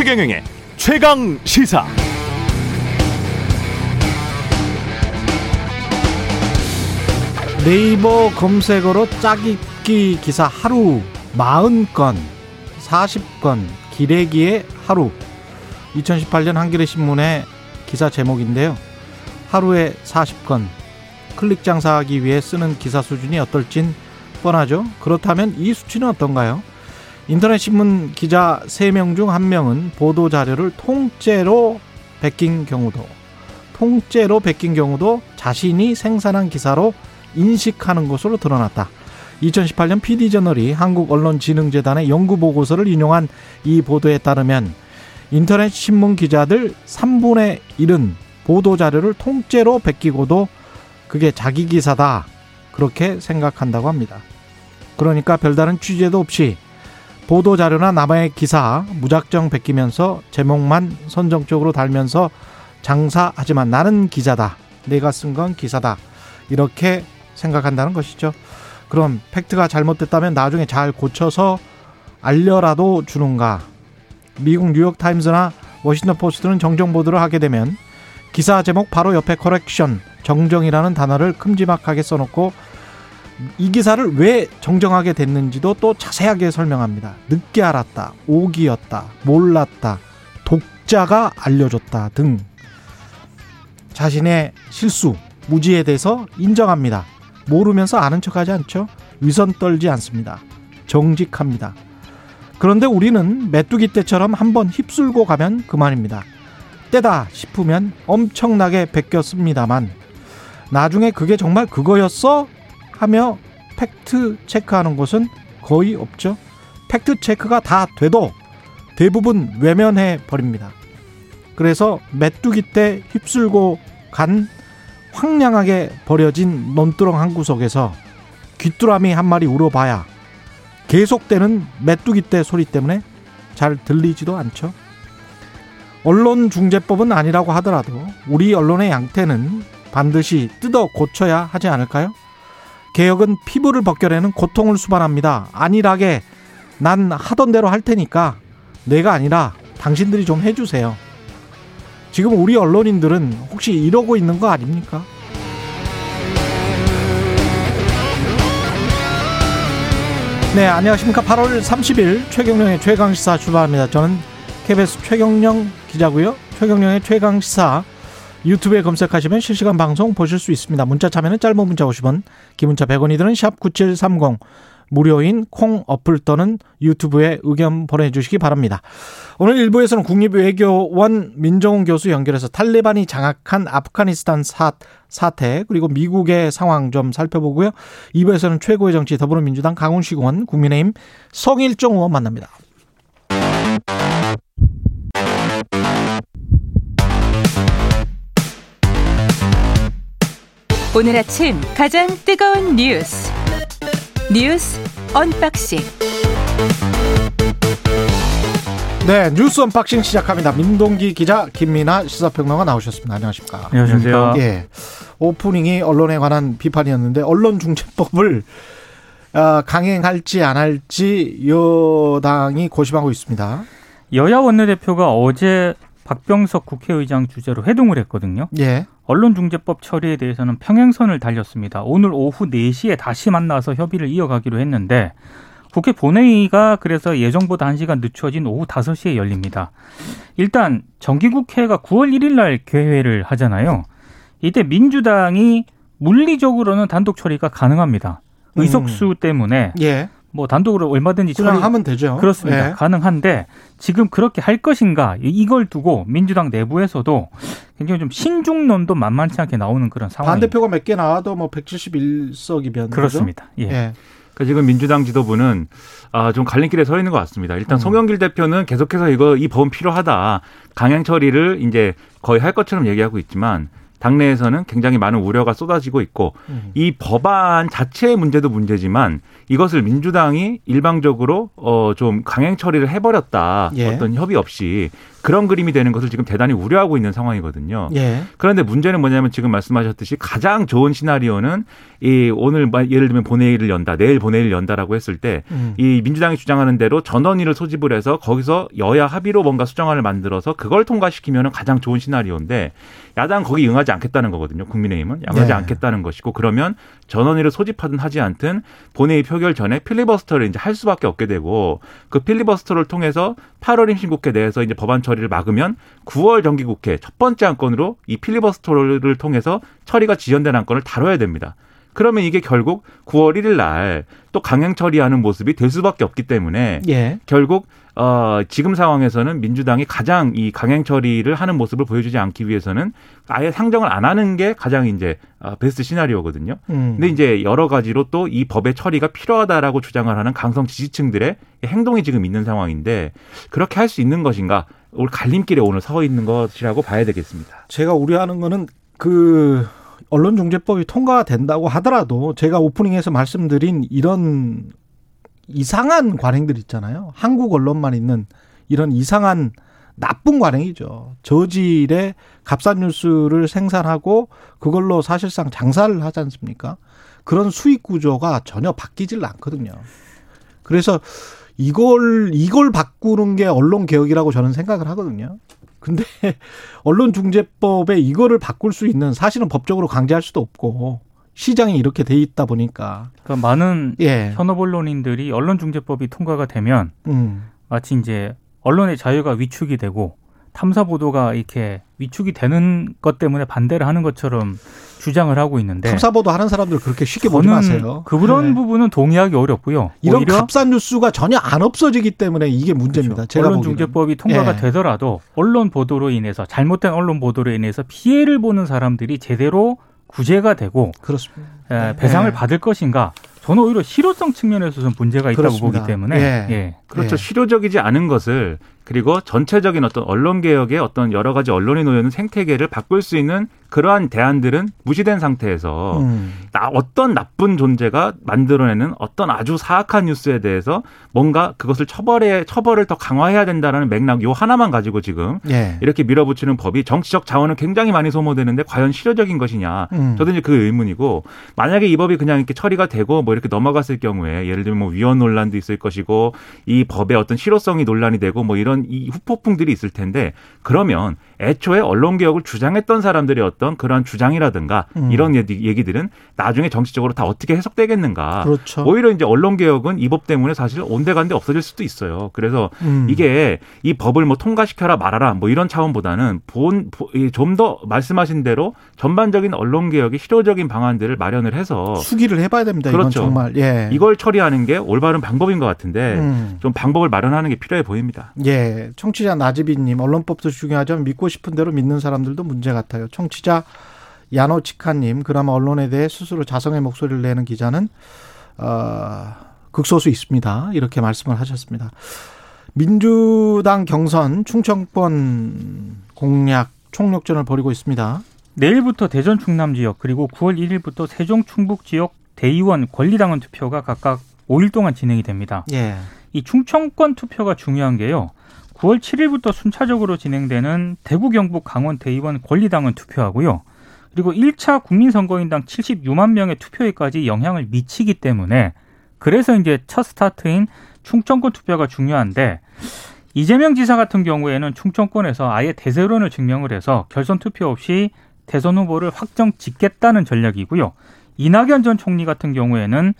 최경영의 최강 시사. 네이버 검색어로 짝입기 기사 하루 40건, 40건, 기레기의 하루. 2018년 한겨레 신문의 기사 제목인데요. 하루에 40건. 클릭 장사하기 위해 쓰는 기사 수준이 어떨진 뻔하죠. 그렇다면 이 수치는 어떤가요? 인터넷 신문 기자 3명 중 1명은 보도 자료를 통째로 베낀 경우도 통째로 베낀 경우도 자신이 생산한 기사로 인식하는 것으로 드러났다. 2018년 PD저널이 한국언론진흥재단의 연구 보고서를 인용한 이 보도에 따르면 인터넷 신문 기자들 3분의 1은 보도 자료를 통째로 베끼고도 그게 자기 기사다. 그렇게 생각한다고 합니다. 그러니까 별다른 취재도 없이 보도 자료나 남의 기사 무작정 베끼면서 제목만 선정적으로 달면서 장사하지만 나는 기자다. 내가 쓴 건 기사다. 이렇게 생각한다는 것이죠. 그럼 팩트가 잘못됐다면 나중에 잘 고쳐서 알려라도 주는가? 미국 뉴욕타임즈나 워싱턴 포스트는 정정 보도를 하게 되면 기사 제목 바로 옆에 커렉션, 정정이라는 단어를 큼지막하게 써놓고 이 기사를 왜 정정하게 됐는지도 또 자세하게 설명합니다. 늦게 알았다, 오기였다, 몰랐다, 독자가 알려줬다 등 자신의 실수, 무지에 대해서 인정합니다. 모르면서 아는 척하지 않죠. 위선 떨지 않습니다. 정직합니다. 그런데 우리는 메뚜기 떼처럼 한번 휩쓸고 가면 그만입니다. 때다 싶으면 엄청나게 베꼈습니다만 나중에 그게 정말 그거였어 하며 팩트 체크하는 곳은 거의 없죠. 팩트 체크가 다 돼도 대부분 외면해 버립니다. 그래서 메뚜기 떼 휩쓸고 간 황량하게 버려진 논두렁 한 구석에서 귀뚜라미 한 마리 울어봐야 계속되는 메뚜기 떼 소리 때문에 잘 들리지도 않죠. 언론중재법은 아니라고 하더라도 우리 언론의 양태는 반드시 뜯어 고쳐야 하지 않을까요? 개혁은 피부를 벗겨내는 고통을 수반합니다. 안일하게 난 하던 대로 할 테니까 내가 아니라 당신들이 좀 해주세요. 지금 우리 언론인들은 혹시 이러고 있는 거 아닙니까? 네, 안녕하십니까. 8월 30일 최경령의 최강시사 출발합니다. 저는 KBS 최경령 기자고요. 최경령의 최강시사 유튜브에 검색하시면 실시간 방송 보실 수 있습니다. 문자 참여는 짧은 문자 50원, 기문자 100원이 드는 샵 9730 무료인 콩 어플 또는 유튜브에 의견 보내주시기 바랍니다. 오늘 일부에서는 국립외교원 민정훈 교수 연결해서 탈레반이 장악한 아프가니스탄 사, 사태 그리고 미국의 상황 좀 살펴보고요. 2부에서는 최고의 정치 더불어민주당 강훈식 의원 국민의힘 성일종 의원 만납니다. 오늘 아침 가장 뜨거운 뉴스 뉴스 언박싱 네, 뉴스 언박싱 시작합니다. 민동기 기자, 김민아 시사평론가 나오셨습니다. 안녕하십니까? 안녕하세요. 예. 오프닝이 언론에 관한 비판이었는데 언론 중재법을 아, 강행할지 안 할지 여당이 고심하고 있습니다. 여야 원내대표가 어제 박병석 국회의장 주재로 회동을 했거든요. 예. 언론중재법 처리에 대해서는 평행선을 달렸습니다. 오늘 오후 4시에 다시 만나서 협의를 이어가기로 했는데 국회 본회의가 그래서 예정보다 1시간 늦춰진 오후 5시에 열립니다. 일단 정기국회가 9월 1일 날 개회를 하잖아요. 이때 민주당이 물리적으로는 단독 처리가 가능합니다. 의석수 음. 때문에 예. 뭐 단독으로 얼마든지 그냥 처리 하면 되죠. 그렇습니다. 예. 가능한데 지금 그렇게 할 것인가 이걸 두고 민주당 내부에서도 굉장히 좀 신중론도 만만치 않게 나오는 그런 상황이 반대표가 몇 개 나와도 뭐 171석이면 그렇습니다. 예. 예. 그러니까 지금 민주당 지도부는 아, 좀 갈림길에 서 있는 것 같습니다. 일단 음. 송영길 대표는 계속해서 이거 이 법은 필요하다. 강행 처리를 이제 거의 할 것처럼 얘기하고 있지만 당내에서는 굉장히 많은 우려가 쏟아지고 있고 음. 이 법안 자체의 문제도 문제지만 이것을 민주당이 일방적으로 어 좀 강행 처리를 해버렸다 예. 어떤 협의 없이 그런 그림이 되는 것을 지금 대단히 우려하고 있는 상황이거든요. 예. 그런데 문제는 뭐냐면 지금 말씀하셨듯이 가장 좋은 시나리오는 이 오늘 예를 들면 본회의를 연다, 내일 본회의를 연다라고 했을 때이 음. 민주당이 주장하는 대로 전원위를 소집을 해서 거기서 여야 합의로 뭔가 수정안을 만들어서 그걸 통과시키면은 가장 좋은 시나리오인데 야당 거기 응하지 않겠다는 거거든요. 국민의힘은 응하지 네. 않겠다는 것이고 그러면 전원위를 소집하든 하지 않든 본회의 표결 전에 필리버스터를 이제 할 수밖에 없게 되고 그 필리버스터를 통해서 8월 임시국회 내에서 이제 법안 처리를 막으면 9월 정기국회 첫 번째 안건으로 이 필리버스터를 통해서 처리가 지연된 안건을 다뤄야 됩니다. 그러면 이게 결국 9월 1일 날 또 강행 처리하는 모습이 될 수밖에 없기 때문에 예. 결국 어 지금 상황에서는 민주당이 가장 이 강행 처리를 하는 모습을 보여주지 않기 위해서는 아예 상정을 안 하는 게 가장 이제 어, 베스트 시나리오거든요. 음. 근데 이제 여러 가지로 또 이 법의 처리가 필요하다라고 주장을 하는 강성 지지층들의 행동이 지금 있는 상황인데 그렇게 할 수 있는 것인가? 오늘 갈림길에 오늘 서 있는 것이라고 봐야 되겠습니다. 제가 우려하는 거는 그 언론중재법이 통과된다고 하더라도 제가 오프닝에서 말씀드린 이런 이상한 관행들 있잖아요. 한국 언론만 있는 이런 이상한 나쁜 관행이죠. 저질의 값싼 뉴스를 생산하고 그걸로 사실상 장사를 하지 않습니까? 그런 수익 구조가 전혀 바뀌질 않거든요. 그래서 이걸 이걸 바꾸는 게 언론 개혁이라고 저는 생각을 하거든요. 근데 언론중재법에 이거를 바꿀 수 있는 사실은 법적으로 강제할 수도 없고 시장이 이렇게 돼 있다 보니까. 그러니까 많은 예, 현업 언론인들이 언론중재법이 통과가 되면 음, 마치 이제 언론의 자유가 위축이 되고 탐사 보도가 이렇게 위축이 되는 것 때문에 반대를 하는 것처럼 주장을 하고 있는데 탐사보도 하는 사람들 그렇게 쉽게 보지 마세요. 그런 네. 부분은 동의하기 어렵고요. 이런 값싼 뉴스가 전혀 안 없어지기 때문에 이게 문제입니다. 그렇죠. 언론중재법이 통과가 예. 되더라도 언론 보도로 인해서 잘못된 언론 보도로 인해서 피해를 보는 사람들이 제대로 구제가 되고 그렇습니다. 에, 배상을 예. 받을 것인가? 저는 오히려 실효성 측면에서는 문제가 있다고 그렇습니다. 보기 때문에 예. 예. 그렇죠. 예. 실효적이지 않은 것을 그리고 전체적인 어떤 언론 개혁의 어떤 여러 가지 언론이 놓여있는 생태계를 바꿀 수 있는 그러한 대안들은 무시된 상태에서 음. 나 어떤 나쁜 존재가 만들어내는 어떤 아주 사악한 뉴스에 대해서 뭔가 그것을 처벌해 처벌을 더 강화해야 된다라는 맥락 요 하나만 가지고 지금 예. 이렇게 밀어붙이는 법이 정치적 자원은 굉장히 많이 소모되는데 과연 실효적인 것이냐 음. 저도 이제 그 의문이고 만약에 이 법이 그냥 이렇게 처리가 되고 뭐 이렇게 넘어갔을 경우에 예를 들면 뭐 위헌 논란도 있을 것이고 이 법의 어떤 실효성이 논란이 되고 뭐 이런 이 후폭풍들이 있을 텐데 그러면 애초에 언론 개혁을 주장했던 사람들의 어떤 그러한 주장이라든가 음. 이런 얘기- 얘기들은 나중에 정치적으로 다 어떻게 해석되겠는가 그렇죠. 오히려 이제 언론 개혁은 이 법 때문에 사실 온데간데 없어질 수도 있어요. 그래서 음. 이게 이 법을 뭐 통과시켜라 말아라 뭐 이런 차원보다는 본좀더 말씀하신 대로 전반적인 언론 개혁의 실효적인 방안들을 마련을 해서 수기를 해봐야 됩니다. 그렇죠. 정말 예. 이걸 처리하는 게 올바른 방법인 것 같은데 음. 좀 방법을 마련하는 게 필요해 보입니다. 예, 청취자 나지비님 언론법도 중요하지만 믿고 싶은 대로 믿는 사람들도 문제 같아요. 청취자 야노치카님 그나마 언론에 대해 스스로 자성의 목소리를 내는 기자는 어, 극소수 있습니다. 이렇게 말씀을 하셨습니다. 민주당 경선 충청권 공략 총력전을 벌이고 있습니다. 내일부터 대전 충남 지역 그리고 9월 1일부터 세종 충북 지역 대의원 권리당원 투표가 각각 5일 동안 진행이 됩니다. 예, 이 충청권 투표가 중요한 게요. 9월 7일부터 순차적으로 진행되는 대구 경북 강원 대의원 권리당원 투표하고요. 그리고 1차 국민선거인당 76만 명의 투표에까지 영향을 미치기 때문에 그래서 이제 첫 스타트인 충청권 투표가 중요한데 이재명 지사 같은 경우에는 충청권에서 아예 대세론을 증명을 해서 결선 투표 없이 대선 후보를 확정 짓겠다는 전략이고요. 이낙연 전 총리 같은 경우에는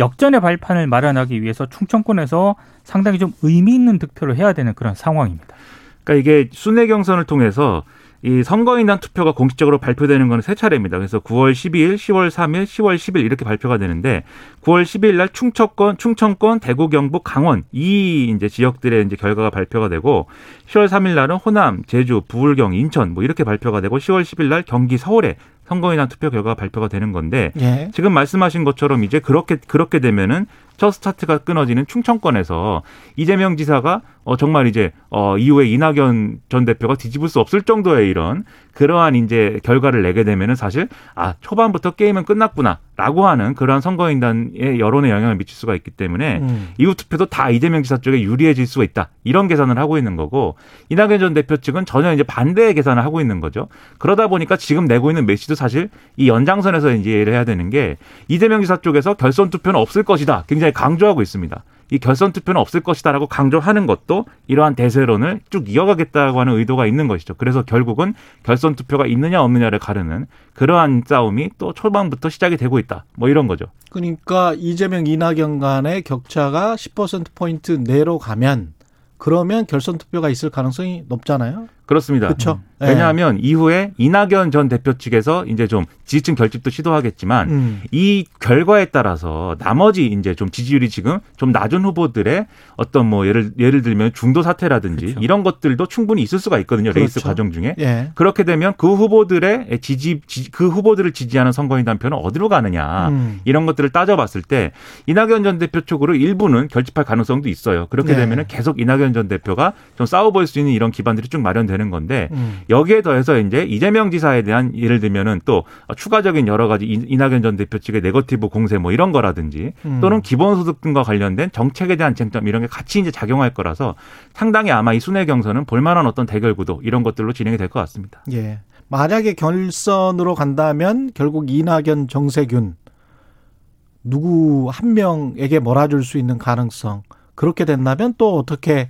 역전의 발판을 마련하기 위해서 충청권에서 상당히 좀 의미 있는 득표를 해야 되는 그런 상황입니다. 그러니까 이게 순회 경선을 통해서 이 선거인단 투표가 공식적으로 발표되는 거는 세 차례입니다. 그래서 9월 12일, 10월 3일, 10월 10일 이렇게 발표가 되는데 9월 12일 날 충청권, 충청권, 대구, 경북, 강원 이 이제 지역들의 이제 결과가 발표가 되고 10월 3일 날은 호남, 제주, 부울경, 인천 뭐 이렇게 발표가 되고 10월 10일 날 경기 서울에 선거인단 투표 결과가 발표가 되는 건데 예, 지금 말씀하신 것처럼 이제 그렇게 그렇게 되면은 첫 스타트가 끊어지는 충청권에서 이재명 지사가 어 정말 이제 어 이후에 이낙연 전 대표가 뒤집을 수 없을 정도의 이런 그러한 이제 결과를 내게 되면은 사실 아 초반부터 게임은 끝났구나라고 하는 그러한 선거인단의 여론에 영향을 미칠 수가 있기 때문에 음. 이후 투표도 다 이재명 지사 쪽에 유리해질 수가 있다 이런 계산을 하고 있는 거고 이낙연 전 대표 측은 전혀 이제 반대의 계산을 하고 있는 거죠. 그러다 보니까 지금 내고 있는 메시도 사실 이 연장선에서 이제 해야 되는 게 이재명 지사 쪽에서 결선 투표는 없을 것이다 굉장히 강조하고 있습니다. 이 결선 투표는 없을 것이다라고 강조하는 것도 이러한 대세론을 쭉 이어가겠다고 하는 의도가 있는 것이죠. 그래서 결국은 결선 투표가 있느냐 없느냐를 가르는 그러한 싸움이 또 초반부터 시작이 되고 있다. 뭐 이런 거죠. 그러니까 이재명 이낙연 간의 격차가 10% 포인트 내로 가면 그러면 결선 투표가 있을 가능성이 높잖아요. 그렇습니다. 그렇죠. 음. 왜냐하면 이후에 이낙연 전 대표 측에서 이제 좀 지지층 결집도 시도하겠지만 음. 이 결과에 따라서 나머지 이제 좀 지지율이 지금 좀 낮은 후보들의 어떤 뭐 예를 예를 들면 중도 사퇴라든지 그렇죠. 이런 것들도 충분히 있을 수가 있거든요. 레이스 그렇죠. 과정 중에. 예. 그렇게 되면 그 후보들의 지지, 지- 그 후보들을 지지하는 선거인단 표는 어디로 가느냐 음. 이런 것들을 따져봤을 때 이낙연 전 대표 쪽으로 일부는 결집할 가능성도 있어요. 그렇게 네. 되면은 계속 이낙연 전 대표가 좀 싸워 볼 수 있는 이런 기반들이 쭉 마련되는 건데 음. 여기에 더해서 이제 이재명 지사에 대한 예를 들면은 또 추가적인 여러 가지 이- 이낙연 전 대표 측의 네거티브 공세 뭐 이런 거라든지 음. 또는 기본소득 등과 관련된 정책에 대한 쟁점 이런 게 같이 이제 작용할 거라서 상당히 아마 이 순회 경선은 볼만한 어떤 대결 구도 이런 것들로 진행이 될 것 같습니다. 예. 만약에 결선으로 간다면 결국 이낙연, 정세균 누구 한 명에게 몰아줄 수 있는 가능성 그렇게 된다면 또 어떻게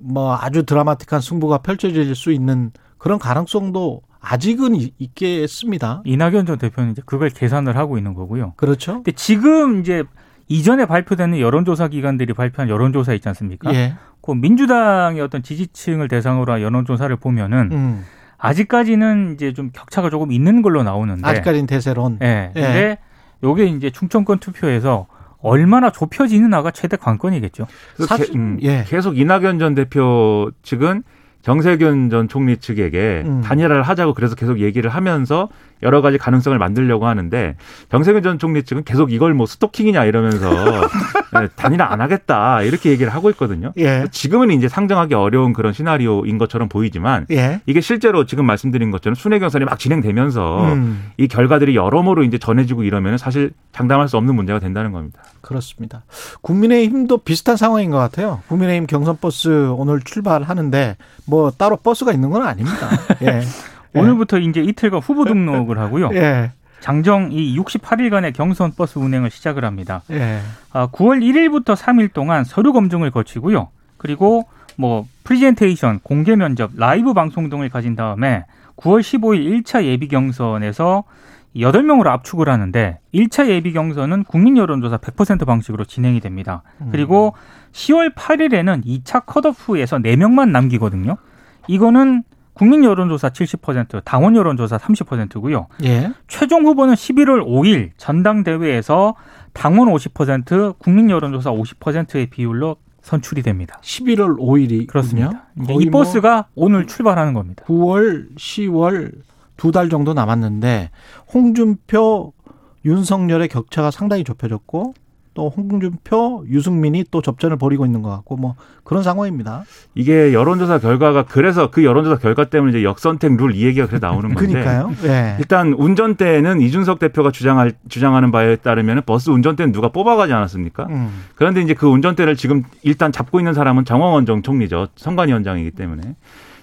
뭐 아주 드라마틱한 승부가 펼쳐질 수 있는 그런 가능성도 아직은 이- 있겠습니다. 이낙연 전 대표는 이제 그걸 계산을 하고 있는 거고요. 그렇죠? 근데 지금 이제 이전에 발표되는 여론조사 기관들이 발표한 여론조사 있지 않습니까? 예. 그 민주당의 어떤 지지층을 대상으로 한 여론조사를 보면은 음. 아직까지는 이제 좀 격차가 조금 있는 걸로 나오는데. 아직까지는 대세론. 예. 예. 근데 요게 이제 충청권 투표에서 얼마나 좁혀지느냐가 최대 관건이겠죠. 그래서 사실- 게- 음, 예. 계속 이낙연 전 대표 측은 정세균 전 총리 측에게 음. 단일화를 하자고 그래서 계속 얘기를 하면서 여러 가지 가능성을 만들려고 하는데 정세균 전 총리 측은 계속 이걸 뭐 스토킹이냐 이러면서 네, 단일화 안 하겠다 이렇게 얘기를 하고 있거든요. 예. 지금은 이제 상정하기 어려운 그런 시나리오인 것처럼 보이지만 예. 이게 실제로 지금 말씀드린 것처럼 순회 경선이 막 진행되면서 음. 이 결과들이 여러모로 이제 전해지고 이러면 사실 장담할 수 없는 문제가 된다는 겁니다. 그렇습니다. 국민의힘도 비슷한 상황인 것 같아요. 국민의힘 경선 버스 오늘 출발하는데 뭐 따로 버스가 있는 건 아닙니다. 예. 오늘부터 이제 이틀간 후보 등록을 하고요. 예. 장정 이 68일간의 경선 버스 운행을 시작을 합니다. 예. 아, 9월 1일부터 3일 동안 서류 검증을 거치고요. 그리고 뭐 프리젠테이션, 공개 면접, 라이브 방송 등을 가진 다음에 9월 15일 1차 예비 경선에서 8명으로 압축을 하는데 1차 예비 경선은 국민 여론조사 100% 방식으로 진행이 됩니다. 그리고 10월 8일에는 2차 컷오프에서 4명만 남기거든요. 이거는 국민 여론조사 70%, 당원 여론조사 30%고요. 예. 최종 후보는 11월 5일 전당대회에서 당원 50%, 국민 여론조사 50%의 비율로 선출이 됩니다. 11월 5일이 그렇습니다. 이뭐 버스가 오늘 출발하는 겁니다. 9월, 10월 두 달 정도 남았는데 홍준표, 윤석열의 격차가 상당히 좁혀졌고 또 홍준표, 유승민이 또 접전을 벌이고 있는 것 같고 뭐 그런 상황입니다. 이게 여론조사 결과가 그래서 그 여론조사 결과 때문에 이제 역선택 룰 이 얘기가 그래 나오는 건데 그러니까요. 예. 일단 운전대는 이준석 대표가 주장할 주장하는 바에 따르면 버스 운전대는 누가 뽑아가지 않았습니까? 음. 그런데 이제 그 운전대를 지금 일단 잡고 있는 사람은 정홍원 전 총리죠. 선관위원장이기 때문에.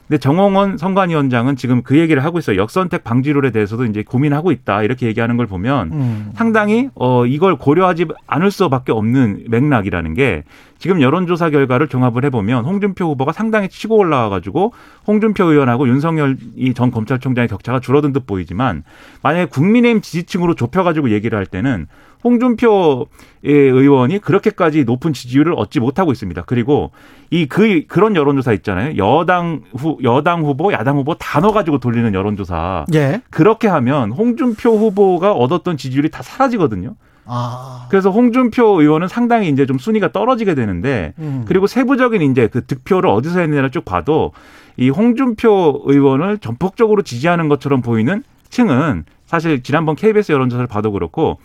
근데 정홍원 선관위원장은 지금 그 얘기를 하고 있어요. 역선택 방지룰에 대해서도 이제 고민하고 있다. 이렇게 얘기하는 걸 보면 음. 상당히 어 이걸 고려하지 않을 수밖에 없는 맥락이라는 게 지금 여론조사 결과를 종합을 해보면 홍준표 후보가 상당히 치고 올라와가지고 홍준표 의원하고 윤석열 이전 검찰총장의 격차가 줄어든 듯 보이지만 만약에 국민의힘 지지층으로 좁혀가지고 얘기를 할 때는 홍준표 의원이 그렇게까지 높은 지지율을 얻지 못하고 있습니다. 그리고 이 그 그런 여론조사 있잖아요. 여당 후 여당 후보, 야당 후보 다 넣어가지고 돌리는 여론조사. 예. 그렇게 하면 홍준표 후보가 얻었던 지지율이 다 사라지거든요. 아. 그래서 홍준표 의원은 상당히 이제 좀 순위가 떨어지게 되는데 음. 그리고 세부적인 이제 그 득표를 어디서 했느냐를 쭉 봐도 이 홍준표 의원을 전폭적으로 지지하는 것처럼 보이는 층은 사실 지난번 KBS 여론조사를 봐도 그렇고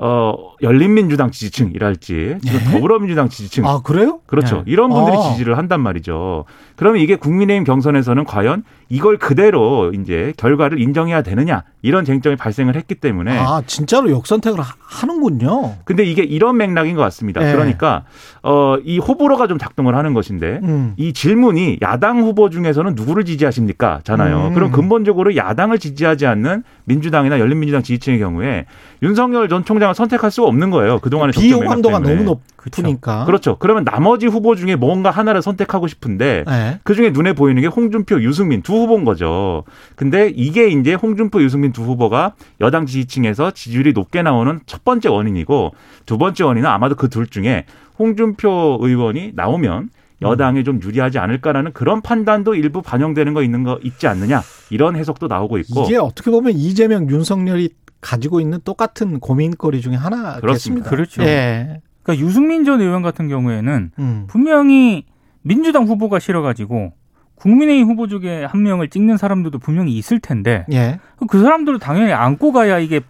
어 열린민주당 지지층이랄지 지금 예? 더불어민주당 지지층 아 그래요? 그렇죠. 네. 이런 분들이 아. 지지를 한단 말이죠. 그러면 이게 국민의힘 경선에서는 과연 이걸 그대로 이제 결과를 인정해야 되느냐 이런 쟁점이 발생을 했기 때문에 아 진짜로 역선택을 하- 하는군요. 근데 이게 이런 맥락인 것 같습니다. 네. 그러니까 어이 호불호가 좀 작동을 하는 것인데 음. 이 질문이 야당 후보 중에서는 누구를 지지하십니까? 잖아요. 음. 그럼 근본적으로 야당을 지지하지 않는 민주당이나 열린민주당 지지층의 경우에 윤석열 전 총장을 선택할 수가 없는 거예요. 그 동안의 적정 맥락 비호감도가. 너무 높으니까. 그렇죠. 그러면 나머지 후보 중에 뭔가 하나를 선택하고 싶은데 네. 그 중에 눈에 보이는 게 홍준표, 유승민 두 후보인 거죠. 근데 이게 이제 홍준표, 유승민 두 후보가 여당 지지층에서 지지율이 높게 나오는 첫 번째 원인이고 두 번째 원인은 아마도 그 둘 중에 홍준표 의원이 나오면 여당에 좀 유리하지 않을까라는 그런 판단도 일부 반영되는 거 있는 거 있지 않느냐 이런 해석도 나오고 있고 이게 어떻게 보면 이재명, 윤석열이 가지고 있는 똑같은 고민거리 중에 하나겠습니다. 그렇습니다. 그렇죠. 예. 그러니까 유승민 전 의원 같은 경우에는 음. 분명히 민주당 후보가 싫어가지고 국민의힘 후보 중에 한 명을 찍는 사람들도 분명히 있을 텐데 예. 그 사람들을 당연히 안고 가야 이게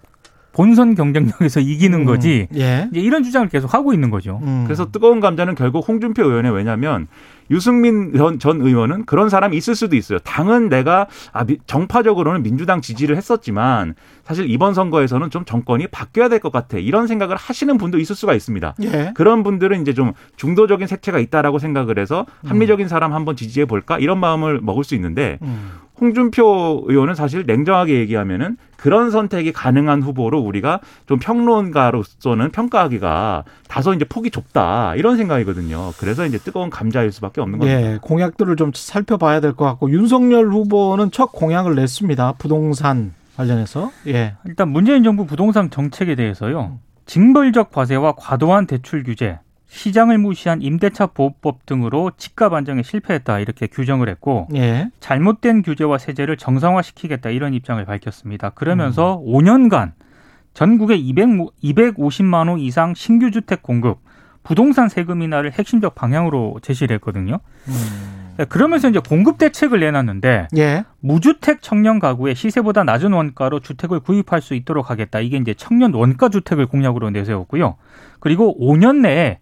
본선 경쟁력에서 이기는 거지. 음. 예. 이제 이런 주장을 계속 하고 있는 거죠. 음. 그래서 뜨거운 감자는 결국 홍준표 의원의 왜냐하면 유승민 전, 전 의원은 그런 사람이 있을 수도 있어요. 당은 내가 아, 미- 정파적으로는 민주당 지지를 했었지만 사실 이번 선거에서는 좀 정권이 바뀌어야 될 것 같아 이런 생각을 하시는 분도 있을 수가 있습니다. 예. 그런 분들은 이제 좀 중도적인 색채가 있다라고 생각을 해서 합리적인 사람 한번 지지해 볼까 이런 마음을 먹을 수 있는데 음. 홍준표 의원은 사실 냉정하게 얘기하면은 그런 선택이 가능한 후보로 우리가 좀 평론가로서는 평가하기가 다소 이제 폭이 좁다 이런 생각이거든요. 그래서 이제 뜨거운 감자일 수밖에 없는 겁니다. 예, 공약들을 좀 살펴봐야 될 것 같고 윤석열 후보는 첫 공약을 냈습니다. 부동산 관련해서. 예. 일단 문재인 정부 부동산 정책에 대해서요. 징벌적 과세와 과도한 대출 규제, 시장을 무시한 임대차 보호법 등으로 집값 안정에 실패했다 이렇게 규정을 했고 예. 잘못된 규제와 세제를 정상화시키겠다 이런 입장을 밝혔습니다. 그러면서 5년간 전국에 200, 250만 호 이상 신규 주택 공급, 부동산 세금 인하를 핵심적 방향으로 제시를 했거든요. 네, 그러면서 이제 공급 대책을 내놨는데 예. 무주택 청년 가구에 시세보다 낮은 원가로 주택을 구입할 수 있도록 하겠다. 이게 이제 청년 원가 주택을 공약으로 내세웠고요. 그리고 5년 내에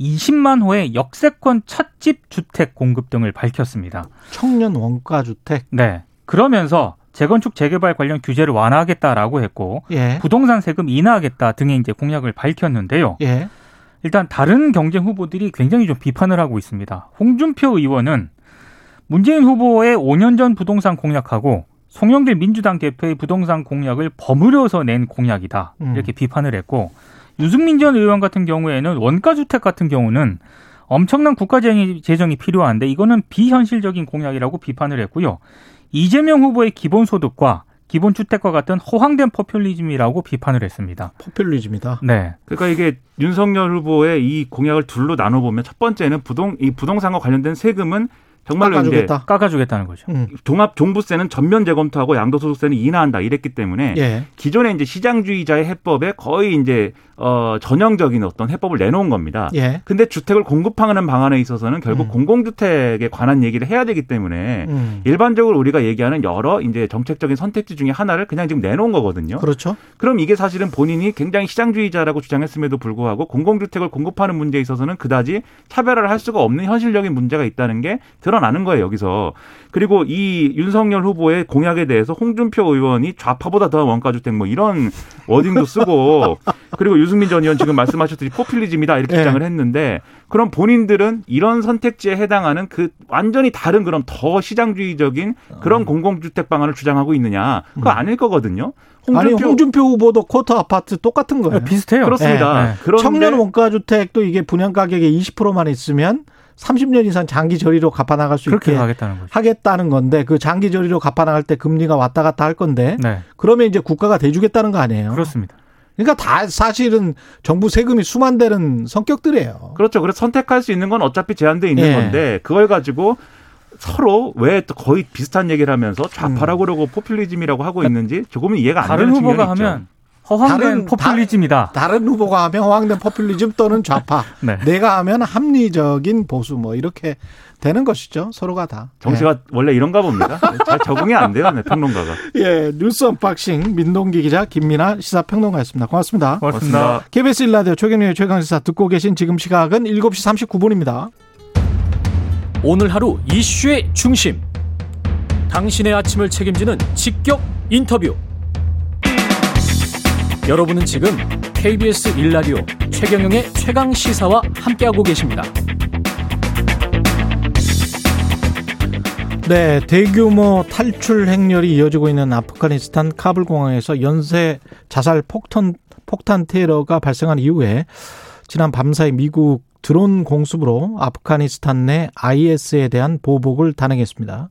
20만 호의 역세권 첫집 주택 공급 등을 밝혔습니다. 청년 원가 주택. 네. 그러면서 재건축 재개발 관련 규제를 완화하겠다라고 했고 예. 부동산 세금 인하하겠다 등의 이제 공약을 밝혔는데요. 예. 일단 다른 경쟁 후보들이 굉장히 좀 비판을 하고 있습니다. 홍준표 의원은 문재인 후보의 5년 전 부동산 공약하고 송영길 민주당 대표의 부동산 공약을 버무려서 낸 공약이다. 음. 이렇게 비판을 했고 유승민 전 의원 같은 경우에는 원가 주택 같은 경우는 엄청난 국가 재정이- 필요한데 이거는 비현실적인 공약이라고 비판을 했고요. 이재명 후보의 기본소득과 기본주택과 같은 허황된 포퓰리즘이라고 비판을 했습니다. 포퓰리즘이다. 네. 그러니까 이게 윤석열 후보의 이 공약을 둘로 나눠보면 첫 번째는 부동 이 부동산과 관련된 세금은 정말로 이제 깎아주겠다. 깎아주겠다는 거죠. 음. 종합 종부세는 전면 재검토하고 양도소득세는 인하한다 이랬기 때문에 예. 기존의 이제 시장주의자의 해법에 거의 이제 어 전형적인 어떤 해법을 내놓은 겁니다. 예. 근데 주택을 공급하는 방안에 있어서는 결국 음. 공공주택에 관한 얘기를 해야 되기 때문에 음. 일반적으로 우리가 얘기하는 여러 이제 정책적인 선택지 중에 하나를 그냥 지금 내놓은 거거든요. 그렇죠. 그럼 이게 사실은 본인이 굉장히 시장주의자라고 주장했음에도 불구하고 공공주택을 공급하는 문제에 있어서는 그다지 차별화를 할 수가 없는 현실적인 문제가 있다는 게 드러 나는 거예요, 여기서. 그리고 이 윤석열 후보의 공약에 대해서 홍준표 의원이 좌파보다 더한 원가주택 뭐 이런 워딩도 쓰고 그리고 유승민 전 의원 지금 말씀하셨듯이 포퓰리즘이다 이렇게 네. 주장을 했는데 그럼 본인들은 이런 선택지에 해당하는 그 완전히 다른 그런 더 시장주의적인 그런 공공주택 방안을 주장하고 있느냐 그거 아닐 거거든요. 아니 홍준표 후보도 쿼터 아파트 똑같은 거예요. 비슷해요. 그렇습니다. 네, 네. 청년 원가 주택도 이게 분양 가격의 20%만 있으면 30년 이상 장기 저리로 갚아 나갈 수 있게 하겠다는 거죠. 하겠다는 건데 그 장기 저리로 갚아 나갈 때 금리가 왔다 갔다 할 건데 네, 그러면 이제 국가가 대주겠다는 거 아니에요. 그렇습니다. 그러니까 다 사실은 정부 세금이 수만 되는 성격들이에요. 그렇죠. 그래서 선택할 수 있는 건 어차피 제한돼 있는 예. 건데 그걸 가지고 서로 왜또 거의 비슷한 얘기를 하면서 좌파라고 그러고 포퓰리즘이라고 하고 있는지 조금은 이해가 안 다른 되는 후보가 측면이 있죠. 하면 허황된 다른- 포퓰리즘이다. 다 른 후보가 하면 허황된 포퓰리즘 또는 좌파. 네. 내가 하면 합리적인 보수 뭐 이렇게 되는 것이죠. 서로가 다. 정치가 원래 이런가 봅니다. 잘 적응이 안 돼요, 네, 평론가가. 예, 예, 뉴스 언박싱 민동기 기자 김민아 시사평론가였습니다. 고맙습니다. 고맙습니다. KBS 일라디오 최경영의 최강시사 듣고 계신 지금 시각은 7시 39분입니다. 오늘 하루 이슈의 중심. 당신의 아침을 책임지는 직격 인터뷰. 여러분은 지금 KBS 일라디오 최경영의 최강 시사와 함께하고 계십니다. 네, 대규모 탈출 행렬이 이어지고 있는 아프가니스탄 카불 공항에서 연쇄 자살 폭탄 폭탄 테러가 발생한 이후에 지난 밤사이 미국 드론 공습으로 아프가니스탄 내 IS에 대한 보복을 단행했습니다.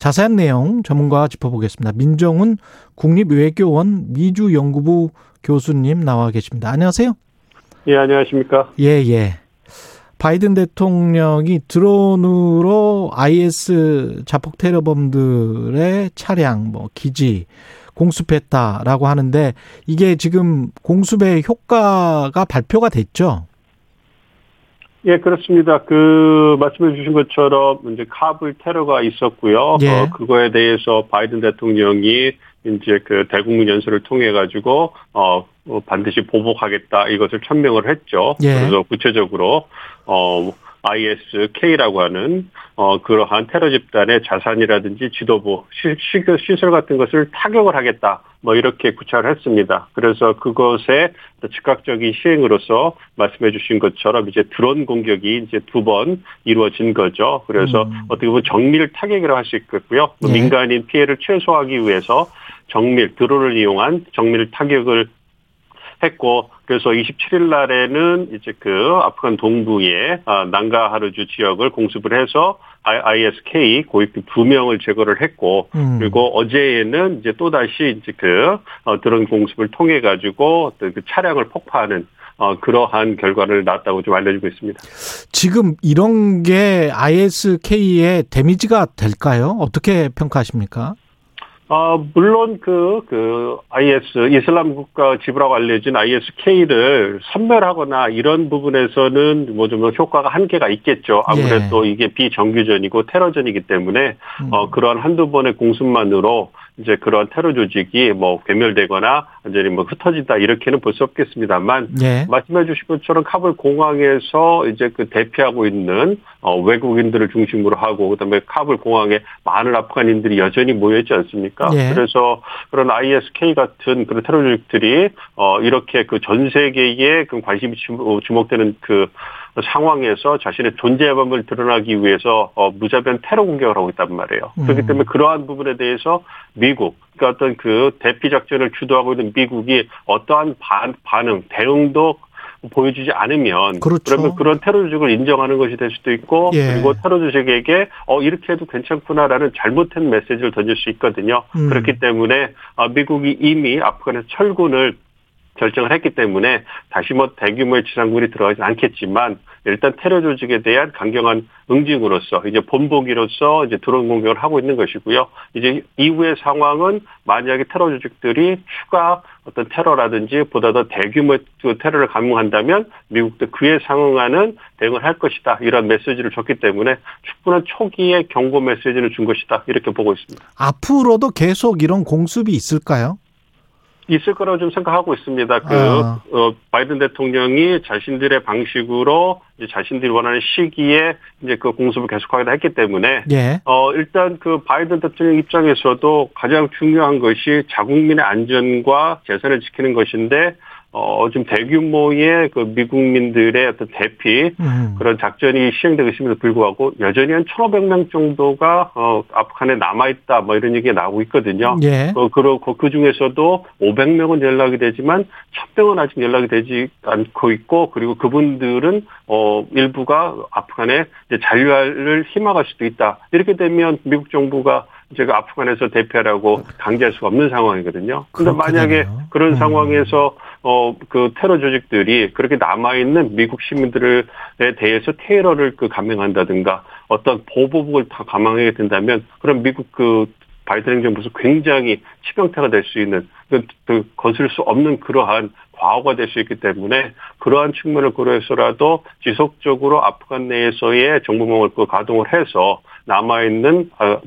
자세한 내용 전문가와 짚어보겠습니다. 민정훈 국립외교원 미주연구부 교수님 나와 계십니다. 안녕하세요. 예, 안녕하십니까. 예, 예. 바이든 대통령이 드론으로 IS 자폭 테러범들의 차량, 뭐, 기지, 공습했다라고 하는데, 이게 지금 공습의 효과가 발표가 됐죠? 예, 그렇습니다. 그, 말씀해 주신 것처럼, 이제 카불 테러가 있었고요. 예. 어, 그거에 대해서 바이든 대통령이 이제 그 대국민 연설을 통해 가지고, 어, 어, 반드시 보복하겠다 이것을 천명을 했죠. 예. 그래서 구체적으로, 어, ISK라고 하는 어 그러한 테러 집단의 자산이라든지 지도부 시, 시, 시설 같은 것을 타격을 하겠다 뭐 이렇게 구차를 했습니다. 그래서 그것의 즉각적인 시행으로서 말씀해 주신 것처럼 이제 드론 공격이 이제 두 번 이루어진 거죠. 그래서 음. 어떻게 보면 정밀 타격이라고 할 수 있겠고요. 뭐 예. 민간인 피해를 최소화하기 위해서 정밀 드론을 이용한 정밀 타격을 했고 그래서 27일 날에는 이제 그 아프간 동부의 아, 난가하르주 지역을 공습을 해서 ISK 고위급 두 명을 제거를 했고 음. 그리고 어제에는 이제 또 다시 이제 그 어, 드론 공습을 통해 가지고 어떤 그 차량을 폭파하는 어, 그러한 결과를 낳았다고 좀 알려지고 있습니다. 지금 이런 게 ISK의 데미지가 될까요? 어떻게 평가하십니까? 어, 물론 그, 그, IS, 이슬람 국가 지부라고 알려진 ISK를 선멸하거나 이런 부분에서는 뭐 좀 효과가 한계가 있겠죠. 아무래도 이게 비정규전이고 테러전이기 때문에, 음. 어, 그런 한두 번의 공습만으로 이제 그런 테러 조직이 뭐 괴멸되거나 완전히 뭐 흩어진다 이렇게는 볼 수 없겠습니다만, 예. 말씀해 주신 것처럼 카불 공항에서 이제 그 대피하고 있는 어, 외국인들을 중심으로 하고 그다음에 카불 공항에 많은 아프간인들이 여전히 모여 있지 않습니까? 예. 그래서 그런 ISK 같은 그런 테러 조직들이 어 이렇게 그 전 세계에 그 관심이 주- 주목되는 그 상황에서 자신의 존재감을 드러나기 위해서 어, 무자비한 테러 공격을 하고 있단 말이에요. 음. 그렇기 때문에 그러한 부분에 대해서 미국, 그러니까 어떤 그 대피 작전을 주도하고 있는 미국이 어떠한 반, 반응, 대응도 보여주지 않으면 그렇죠. 러면 그런 테러 조직을 인정하는 것이 될 수도 있고 예. 그리고 테러 조직에게 어 이렇게 해도 괜찮구나라는 잘못된 메시지를 던질 수 있거든요. 음. 그렇기 때문에 아, 미국이 이미 아프간에서 철군을 결정을 했기 때문에 다시 뭐 대규모의 지상군이 들어가진 않겠지만 일단 테러 조직에 대한 강경한 응징으로서 이제 본보기로서 이제 드론 공격을 하고 있는 것이고요. 이제 이후의 상황은 만약에 테러 조직들이 추가 어떤 테러라든지 보다 더 대규모의 그 테러를 감행한다면 미국도 그에 상응하는 대응을 할 것이다. 이런 메시지를 줬기 때문에 충분한 초기의 경고 메시지를 준 것이다. 이렇게 보고 있습니다. 앞으로도 계속 이런 공습이 있을까요? 있을 거라고 좀 생각하고 있습니다. 그, 아. 어, 바이든 대통령이 자신들의 방식으로 이제 자신들이 원하는 시기에 이제 그 공습을 계속하기로 했기 때문에 예. 어, 일단 그 바이든 대통령 입장에서도 가장 중요한 것이 자국민의 안전과 재산을 지키는 것인데 어, 좀 대규모의 그 미국민들의 어떤 대피 음. 그런 작전이 시행되고 있음에도 불구하고 여전히 한 1,500명 정도가 어, 아프간에 남아있다 뭐 이런 얘기가 나오고 있거든요. 예. 어, 그렇고 그 중에서도 500명은 연락이 되지만 1000명은 아직 연락이 되지 않고 있고 그리고 그분들은 어 일부가 아프간에 이제 잔류를 희망할 수도 있다. 이렇게 되면 미국 정부가 이 제그 아프간에서 대피하라고 강제할 수가 없는 상황이거든요. 근데 만약에. 그런 음. 상황에서 어 그 테러 조직들이 그렇게 남아 있는 미국 시민들에 대해서 테러를 그 감행한다든가 어떤 보복을 다 감행하게 된다면 그럼 미국 그 바이든 행정부에서 굉장히 치명타가 될 수 있는 그, 그 거슬 수 없는 그러한 과오가 될 수 있기 때문에 그러한 측면을 고려해서라도 지속적으로 아프간 내에서의 정보망을 그 가동을 해서 남아있는 어,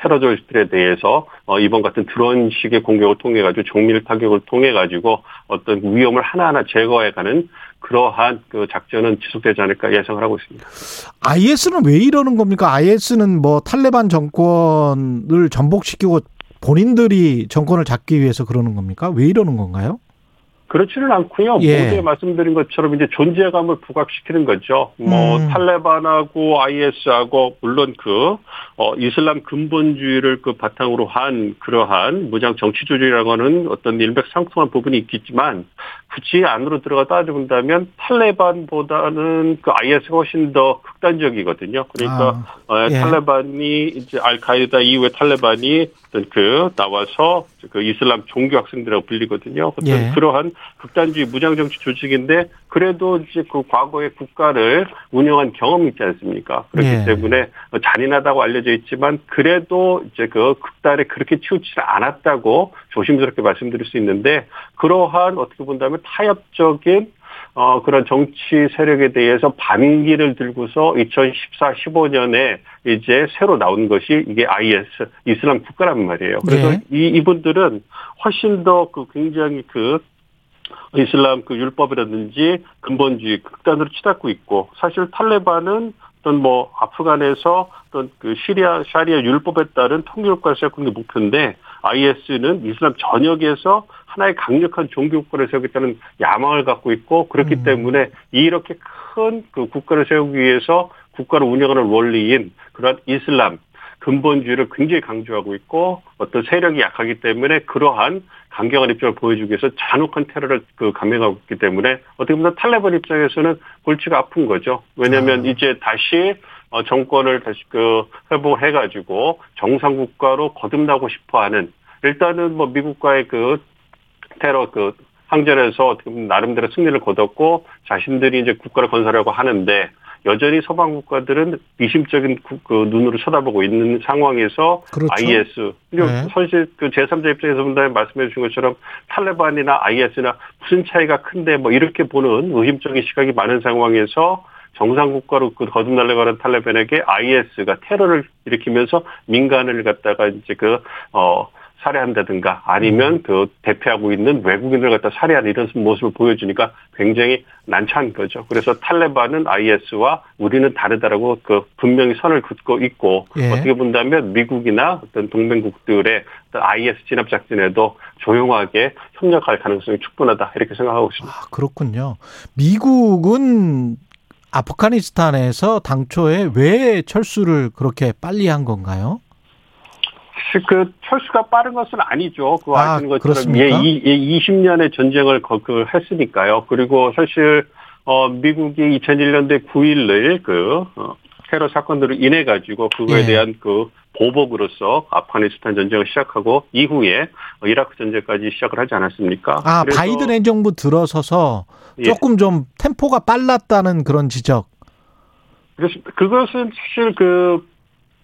테러조직들에 대해서 어, 이번 같은 드론 식의 공격을 통해 가지고 정밀 타격을 통해 가지고 어떤 위험을 하나하나 제거해가는 그러한 그 작전은 지속되지 않을까 예상을 하고 있습니다. IS는 왜 이러는 겁니까? IS는 뭐 탈레반 정권을 전복시키고 본인들이 정권을 잡기 위해서 그러는 겁니까? 왜 이러는 건가요? 그렇지는 않고요. 예. 모두에 말씀드린 것처럼 이제 존재감을 부각시키는 거죠. 뭐 음. 탈레반하고 IS하고 물론 그 어, 이슬람 근본주의를 그 바탕으로 한 그러한 무장 정치 조직이라고 하는 어떤 일맥상통한 부분이 있겠지만 굳이 안으로 들어가 따져본다면 탈레반보다는 그 IS가 훨씬 더 극단적이거든요. 그러니까 어, 예. 탈레반이 이제 알카이다 이후에 탈레반이 어떤 그 나와서 그 이슬람 종교 학생들이라고 불리거든요. 어떤 예. 그러한 극단주의 무장정치 조직인데 그래도 이제 그 과거의 국가를 운영한 경험이 있지 않습니까? 그렇기 예. 때문에 잔인하다고 알려져 있지만 그래도 이제 그 극단에 그렇게 치우치지 않았다고 조심스럽게 말씀드릴 수 있는데 그러한 어떻게 본다면 타협적인 어, 그런 정치 세력에 대해서 반기를 들고서 2014, 15년에 이제 새로 나온 것이 이게 IS, 이슬람 국가란 말이에요. 그래서 예. 이, 이분들은 훨씬 더 그 굉장히 그 이슬람 그 율법이라든지 근본주의 극단으로 치닫고 있고 사실 탈레반은 어떤 뭐 아프간에서 어떤 그 시리아 샤리아 율법에 따른 통일국가를 세우는 게 목표인데 IS는 이슬람 전역에서 하나의 강력한 종교 국가를 세우겠다는 야망을 갖고 있고 그렇기 음. 때문에 이렇게 큰 그 국가를 세우기 위해서 국가를 운영하는 원리인 그런 이슬람 근본주의를 굉장히 강조하고 있고 어떤 세력이 약하기 때문에 그러한 강경한 입장을 보여주기 위해서 잔혹한 테러를 그 감행하고 있기 때문에 어떻게 보면 탈레반 입장에서는 골치가 아픈 거죠. 왜냐하면 아. 이제 다시 어, 정권을 다시 그 회복을 해가지고 정상 국가로 거듭나고 싶어하는 일단은 뭐 미국과의 그 테러 그 항전에서 어떻게 보면 나름대로 승리를 거뒀고 자신들이 이제 국가를 건설하려고 하는데 여전히 서방 국가들은 미심적인 구- 그 눈으로 쳐다보고 있는 상황에서 그렇죠. IS 네. 사실 그 제3자 입장에서 본다면 말씀해 주신 것처럼 탈레반이나 IS나 무슨 차이가 큰데 뭐 이렇게 보는 의심적인 시각이 많은 상황에서 정상 국가로 그 거듭나려고 하는 탈레반에게 IS가 테러를 일으키면서 민간을 갖다가 이제 그 어 살해한다든가 아니면 그 대표하고 있는 외국인을 갖다 살해하는 이런 모습을 보여주니까 굉장히 난처한 거죠. 그래서 탈레반은 IS와 우리는 다르다라고 그 분명히 선을 긋고 있고 예. 어떻게 본다면 미국이나 어떤 동맹국들의 IS 진압 작전에도 조용하게 협력할 가능성이 충분하다 이렇게 생각하고 있습니다. 아, 그렇군요. 미국은 아프가니스탄에서 당초에 왜 철수를 그렇게 빨리 한 건가요? 그 철수가 빠른 것은 아니죠. 그 아, 아시는 것처럼? 예, 이, 예, 20년의 전쟁을 거, 그 했으니까요. 그리고 사실 어 미국이 2001년도에 9.11 그 어, 테러 사건으로 인해 가지고 그거에 예. 대한 그 보복으로서 아프가니스탄 전쟁을 시작하고 이후에 어, 이라크 전쟁까지 시작을 하지 않았습니까? 아, 바이든 행정부 들어서서 예. 조금 좀 템포가 빨랐다는 그런 지적. 그것은 사실 그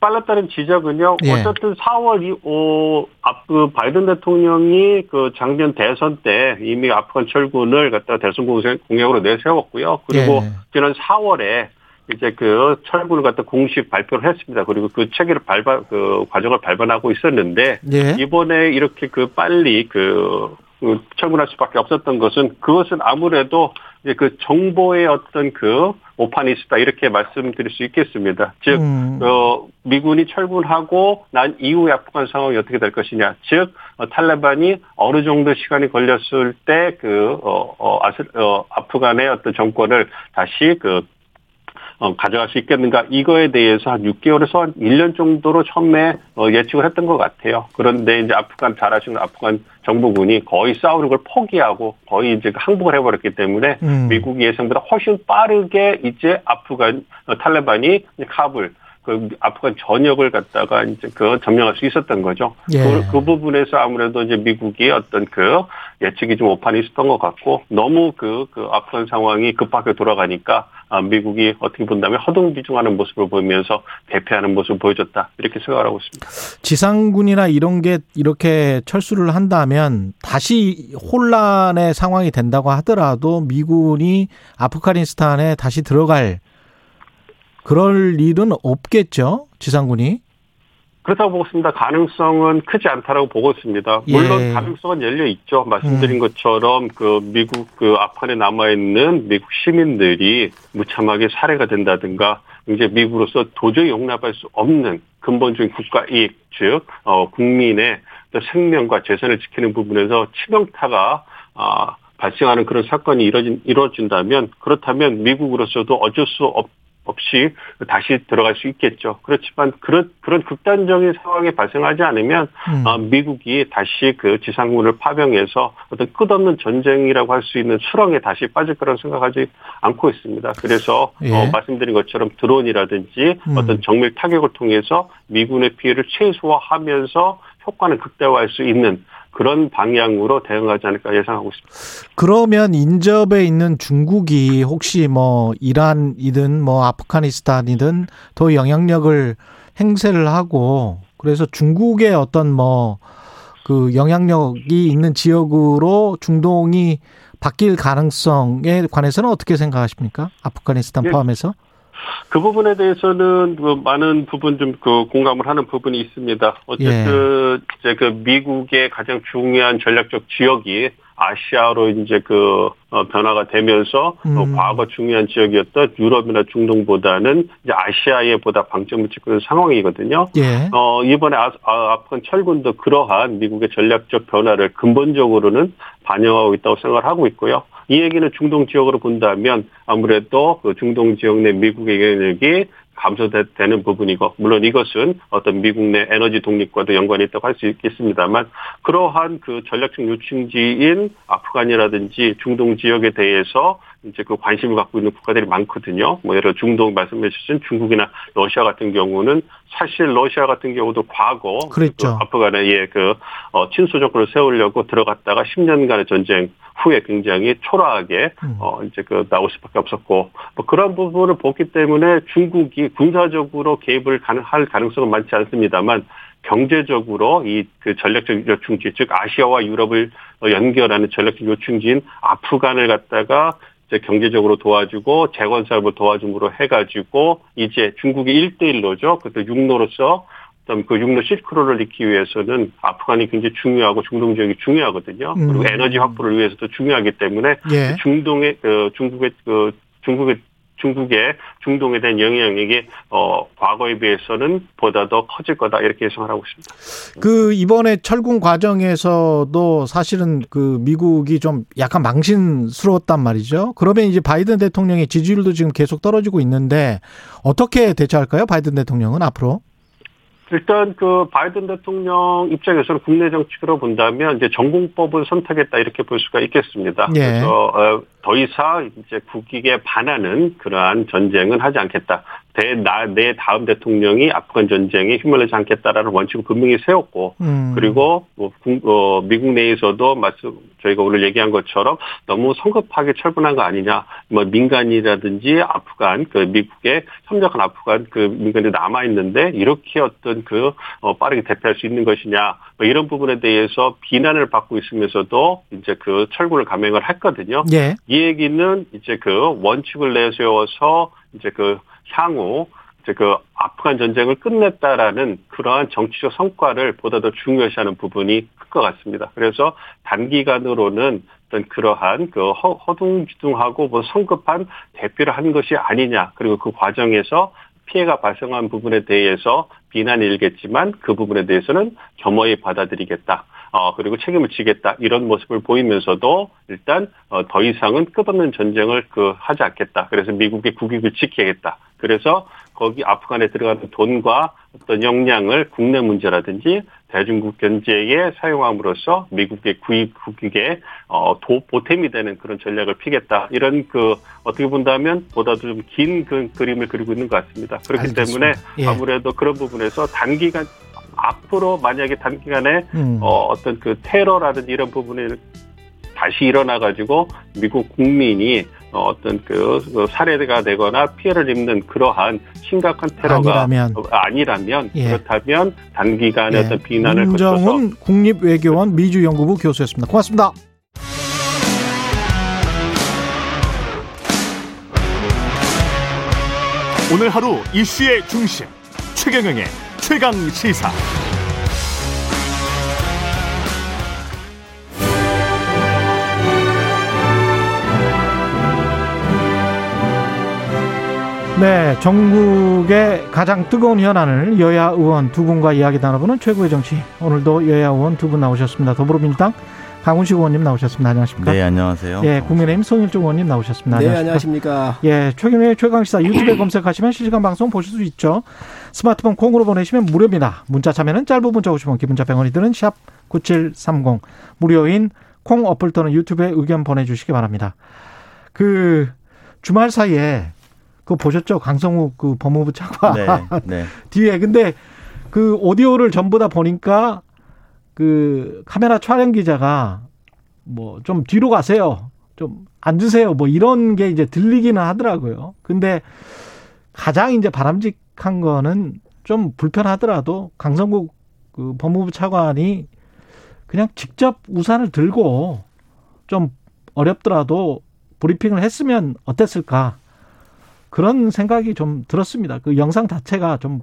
빨랐다는 지적은요. 예. 어쨌든 4월 이, 어, 앞, 그 바이든 대통령이 그 작년 대선 때 이미 아프간 철군을 갖다 대선 공약으로 내세웠고요. 그리고 예. 지난 4월에 이제 그 철군을 갖다 공식 발표를 했습니다. 그리고 그 체계를 발반, 그 과정을 발반하고 있었는데 예. 이번에 이렇게 그 빨리 그, 그 철군할 수밖에 없었던 것은 그것은 아무래도 이제 그 정보의 어떤 그 오판이 있다 이렇게 말씀드릴 수 있겠습니다. 즉, 음. 어, 미군이 철군하고 난 이후의 아프간 상황이 어떻게 될 것이냐. 즉, 어, 탈레반이 어느 정도 시간이 걸렸을 때 그, 어, 어, 어, 아프간의 어떤 정권을 다시 그, 어, 가져갈 수 있겠는가 이거에 대해서 한 6개월에서 한 1년 정도로 처음에 어, 예측을 했던 것 같아요. 그런데 이제 아프간 잘 아시는 아프간 정부군이 거의 싸우는 걸 포기하고 거의 이제 항복을 해버렸기 때문에 음. 미국 예상보다 훨씬 빠르게 이제 아프간 어, 탈레반이 이제 카불 그 아프간 전역을 갖다가 이제 그 점령할 수 있었던 거죠. 예. 그, 그 부분에서 아무래도 이제 미국이 어떤 그 예측이 좀 오판이 있었던 것 같고 너무 그, 그 아프간 상황이 급하게 돌아가니까 아, 미국이 어떻게 본다면 허둥비중하는 모습을 보이면서 대피하는 모습을 보여줬다 이렇게 생각을 하고 있습니다. 지상군이나 이런 게 이렇게 철수를 한다면 다시 혼란의 상황이 된다고 하더라도 미군이 아프가니스탄에 다시 들어갈 그럴 일은 없겠죠 지상군이 그렇다고 보고 있습니다. 가능성은 크지 않다라고 보고 있습니다. 물론 예. 가능성은 열려 있죠. 말씀드린 음. 것처럼 그 미국 그 아프간에 남아 있는 미국 시민들이 무참하게 살해가 된다든가 이제 미국으로서 도저히 용납할 수 없는 근본적인 국가 이익 즉 어, 국민의 또 생명과 재산을 지키는 부분에서 치명타가 아, 발생하는 그런 사건이 이뤄진, 이루어진다면 그렇다면 미국으로서도 어쩔 수 없, 없이 다시 들어갈 수 있겠죠. 그렇지만 그런 그런 극단적인 상황이 발생하지 않으면 음. 어, 미국이 다시 그 지상군을 파병해서 어떤 끝없는 전쟁이라고 할 수 있는 수렁에 다시 빠질 거라고 생각하지 않고 있습니다. 그래서 예. 어, 말씀드린 것처럼 드론이라든지 음. 어떤 정밀 타격을 통해서 미군의 피해를 최소화하면서 효과는 극대화할 수 있는 그런 방향으로 대응하지 않을까 예상하고 있습니다. 그러면 인접에 있는 중국이 혹시 뭐 이란이든 뭐 아프가니스탄이든 더 영향력을 행세를 하고 그래서 중국의 어떤 뭐 그 영향력이 있는 지역으로 중동이 바뀔 가능성에 관해서는 어떻게 생각하십니까? 아프가니스탄 예. 포함해서? 그 부분에 대해서는 그 많은 부분 좀 그 공감을 하는 부분이 있습니다. 어쨌든 이제 그 미국의 가장 중요한 전략적 지역이 아시아로 이제 그 어, 변화가 되면서 어, 음. 과거 중요한 지역이었던 유럽이나 중동보다는 이제 아시아에 보다 방점을 찍고 있는 상황이거든요. 예. 어, 이번에 아, 아, 아프간 철군도 그러한 미국의 전략적 변화를 근본적으로는 반영하고 있다고 생각을 하고 있고요. 이 얘기는 중동 지역으로 본다면 아무래도 그 중동 지역 내 미국의 영향력이 감소되는 부분이고 물론 이것은 어떤 미국 내 에너지 독립과도 연관이 있다고 할 수 있겠습니다만 그러한 그 전략적 요충지인 아프간이라든지 중동 지역에 대해서 이제 그 관심을 갖고 있는 국가들이 많거든요. 뭐 예를 들어 중동 말씀해 주신 중국이나 러시아 같은 경우는 사실 러시아 같은 경우도 과거 그랬죠. 그 아프간에 예, 그 어, 친소 정권을 세우려고 들어갔다가 10년간의 전쟁 후에 굉장히 초라하게 음. 어 이제 그 나올 수밖에 없었고 뭐 그런 부분을 보기 때문에 중국이 군사적으로 개입을 가능할 가능성은 많지 않습니다만 경제적으로 이 그 전략적 요충지 즉 아시아와 유럽을 어, 연결하는 전략적 요충지인 아프간을 갖다가 이제 경제적으로 도와주고 재건 사업을 도와줌으로 해가지고 이제 중국이 1대1로죠. 그때 육로로서 그 육로 실크로를 잇기 위해서는 아프간이 굉장히 중요하고 중동 지역이 중요하거든요. 음. 그리고 에너지 확보를 위해서도 중요하기 때문에 예. 중동의 그 중국의 그 중국의 중국의 중동에 대한 영향력이 어 과거에 비해서는 보다 더 커질 거다 이렇게 예상을 하고 있습니다. 그 이번에 철군 과정에서도 사실은 그 미국이 좀 약간 망신스러웠단 말이죠. 그러면 이제 바이든 대통령의 지지율도 지금 계속 떨어지고 있는데 어떻게 대처할까요? 바이든 대통령은 앞으로? 일단 그 바이든 대통령 입장에서는 국내 정치로 본다면 이제 전공법을 선택했다 이렇게 볼 수가 있겠습니다. 예. 그래서 어, 더 이상 이제 국익에 반하는 그러한 전쟁은 하지 않겠다. 대, 나, 내 다음 대통령이 아프간 전쟁에 휘말리지 않겠다라는 원칙을 분명히 세웠고 음. 그리고 뭐 국- 어, 미국 내에서도 말씀 저희가 오늘 얘기한 것처럼 너무 성급하게 철분한 거 아니냐. 뭐 민간이라든지 아프간 그 미국의 협력한 아프간 그 민간이 남아 있는데 이렇게 어떤 그 어, 빠르게 대피할 수 있는 것이냐. 뭐 이런 부분에 대해서 비난을 받고 있으면서도 이제 그 철군을 감행을 했거든요. 예. 이 얘기는 이제 그 원칙을 내세워서 이제 그 향후 이제 그 아프간 전쟁을 끝냈다라는 그러한 정치적 성과를 보다 더 중요시하는 부분이 클 것 같습니다. 그래서 단기간으로는 어떤 그러한 그 허- 허둥지둥하고 뭐 성급한 대피를 한 것이 아니냐. 그리고 그 과정에서 피해가 발생한 부분에 대해서 비난이 일겠지만 그 부분에 대해서는 겸허히 받아들이겠다. 어, 그리고 책임을 지겠다. 이런 모습을 보이면서도 일단, 어, 더 이상은 끝없는 전쟁을 그, 하지 않겠다. 그래서 미국의 국익을 지키겠다. 그래서 거기 아프간에 들어가는 돈과 어떤 역량을 국내 문제라든지 대중국 견제에 사용함으로써 미국의 국익, 국익에, 어, 도, 보탬이 되는 그런 전략을 피겠다. 이런 그, 어떻게 본다면 보다도 좀 긴 그, 그림을 그리고 있는 것 같습니다. 그렇기 알겠습니다. 때문에 예. 아무래도 그런 부분에서 단기간, 앞으로 만약에 단기간에 음. 어, 어떤 그 테러라든지 이런 부분에 다시 일어나가지고 미국 국민이 어, 어떤 그, 그 살해가 되거나 피해를 입는 그러한 심각한 테러가 아니라면. 어, 아니라면 예. 그렇다면 단기간에 예. 어떤 비난을 거쳐서 국립외교원 미주연구부 교수였습니다. 고맙습니다. 오늘 하루 이슈의 중심 최경영의 최강 시사. 네, 전국의 가장 뜨거운 현안을 여야 의원 두 분과 이야기 나눠보는 최고의 정치. 오늘도 여야 의원 두 분 나오셨습니다. 더불어민주당 강훈식 의원님 나오셨습니다. 안녕하십니까? 네, 안녕하세요. 예, 국민의힘 송일종 의원님 나오셨습니다. 네, 안녕하십니까? 안녕하십니까. 예, 최근의 최강시사 유튜브에 검색하시면 실시간 방송 보실 수 있죠. 스마트폰 콩으로 보내시면 무료입니다. 문자 참여는 짧은 문자 50원, 기본자 100원이 드는 샵 9730. 무료인 콩 어플 또는 유튜브에 의견 보내주시기 바랍니다. 그 주말 사이에 그거 보셨죠? 강성욱 그 법무부 차관 네, 네. 뒤에 근데 그 오디오를 전부 다 보니까 그 카메라 촬영 기자가 뭐 좀 뒤로 가세요. 좀 앉으세요. 뭐 이런 게 이제 들리기는 하더라고요. 근데 가장 이제 바람직한 거는 좀 불편하더라도 강성국 그 법무부 차관이 그냥 직접 우산을 들고 좀 어렵더라도 브리핑을 했으면 어땠을까. 그런 생각이 좀 들었습니다. 그 영상 자체가 좀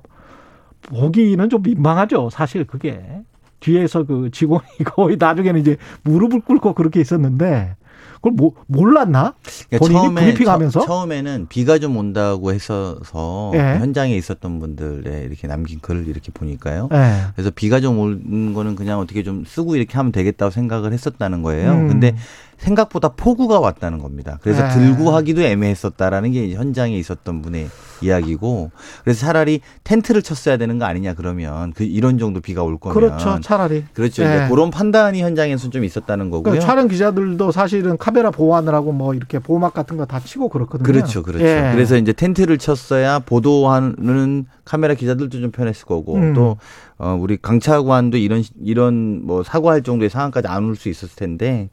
보기는 좀 민망하죠. 사실 그게. 뒤에서 그 직원이 거의 나중에는 이제 무릎을 꿇고 그렇게 있었는데 그걸 뭐, 몰랐나? 본인이 브리핑하면서? 처, 음에는 비가 좀 온다고 했어서 예. 현장에 있었던 분들의 이렇게 남긴 글을 이렇게 보니까요. 예. 그래서 비가 좀 오는 거는 그냥 어떻게 좀 쓰고 이렇게 하면 되겠다고 생각을 했었다는 거예요. 음. 근데 생각보다 폭우가 왔다는 겁니다. 그래서 네. 들고 하기도 애매했었다라는 게 현장에 있었던 분의 이야기고 그래서 차라리 텐트를 쳤어야 되는 거 아니냐 그러면 그 이런 정도 비가 올 거면 그렇죠. 차라리. 그렇죠. 예. 이제 그런 판단이 현장에서 좀 있었다는 거고요. 그 촬영 기자들도 사실은 카메라 보호하느라고 뭐 이렇게 보호막 같은 거 다 치고 그렇거든요. 그렇죠, 그렇죠. 예. 그래서 이제 텐트를 쳤어야 보도하는 카메라 기자들도 좀 편했을 거고 음. 또 어, 우리 강차관도 이런 이런 뭐 사과할 정도의 상황까지 안 올 수 있었을 텐데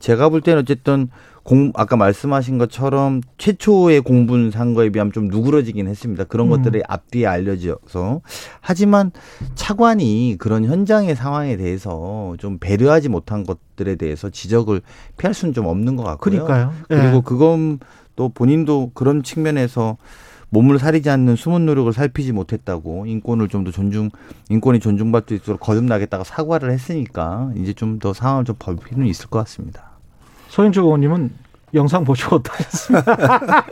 제가 볼 때는 어쨌든 공 아까 말씀하신 것처럼 최초의 공분 상거에 비하면 좀 누그러지긴 했습니다. 그런 음. 것들이 앞뒤에 알려져서 하지만 차관이 그런 현장의 상황에 대해서 좀 배려하지 못한 것들에 대해서 지적을 피할 수는 좀 없는 것 같고요. 그러니까요. 예. 그리고 그건 또 본인도 그런 측면에서 몸을 사리지 않는 숨은 노력을 살피지 못했다고 인권을 좀 더 존중 인권이 존중받을 수 있도록 거듭나겠다고 사과를 했으니까 이제 좀 더 상황을 좀 볼 필요는 있을 것 같습니다. 소영주 의원님은 영상 보시고 어떠셨습니까?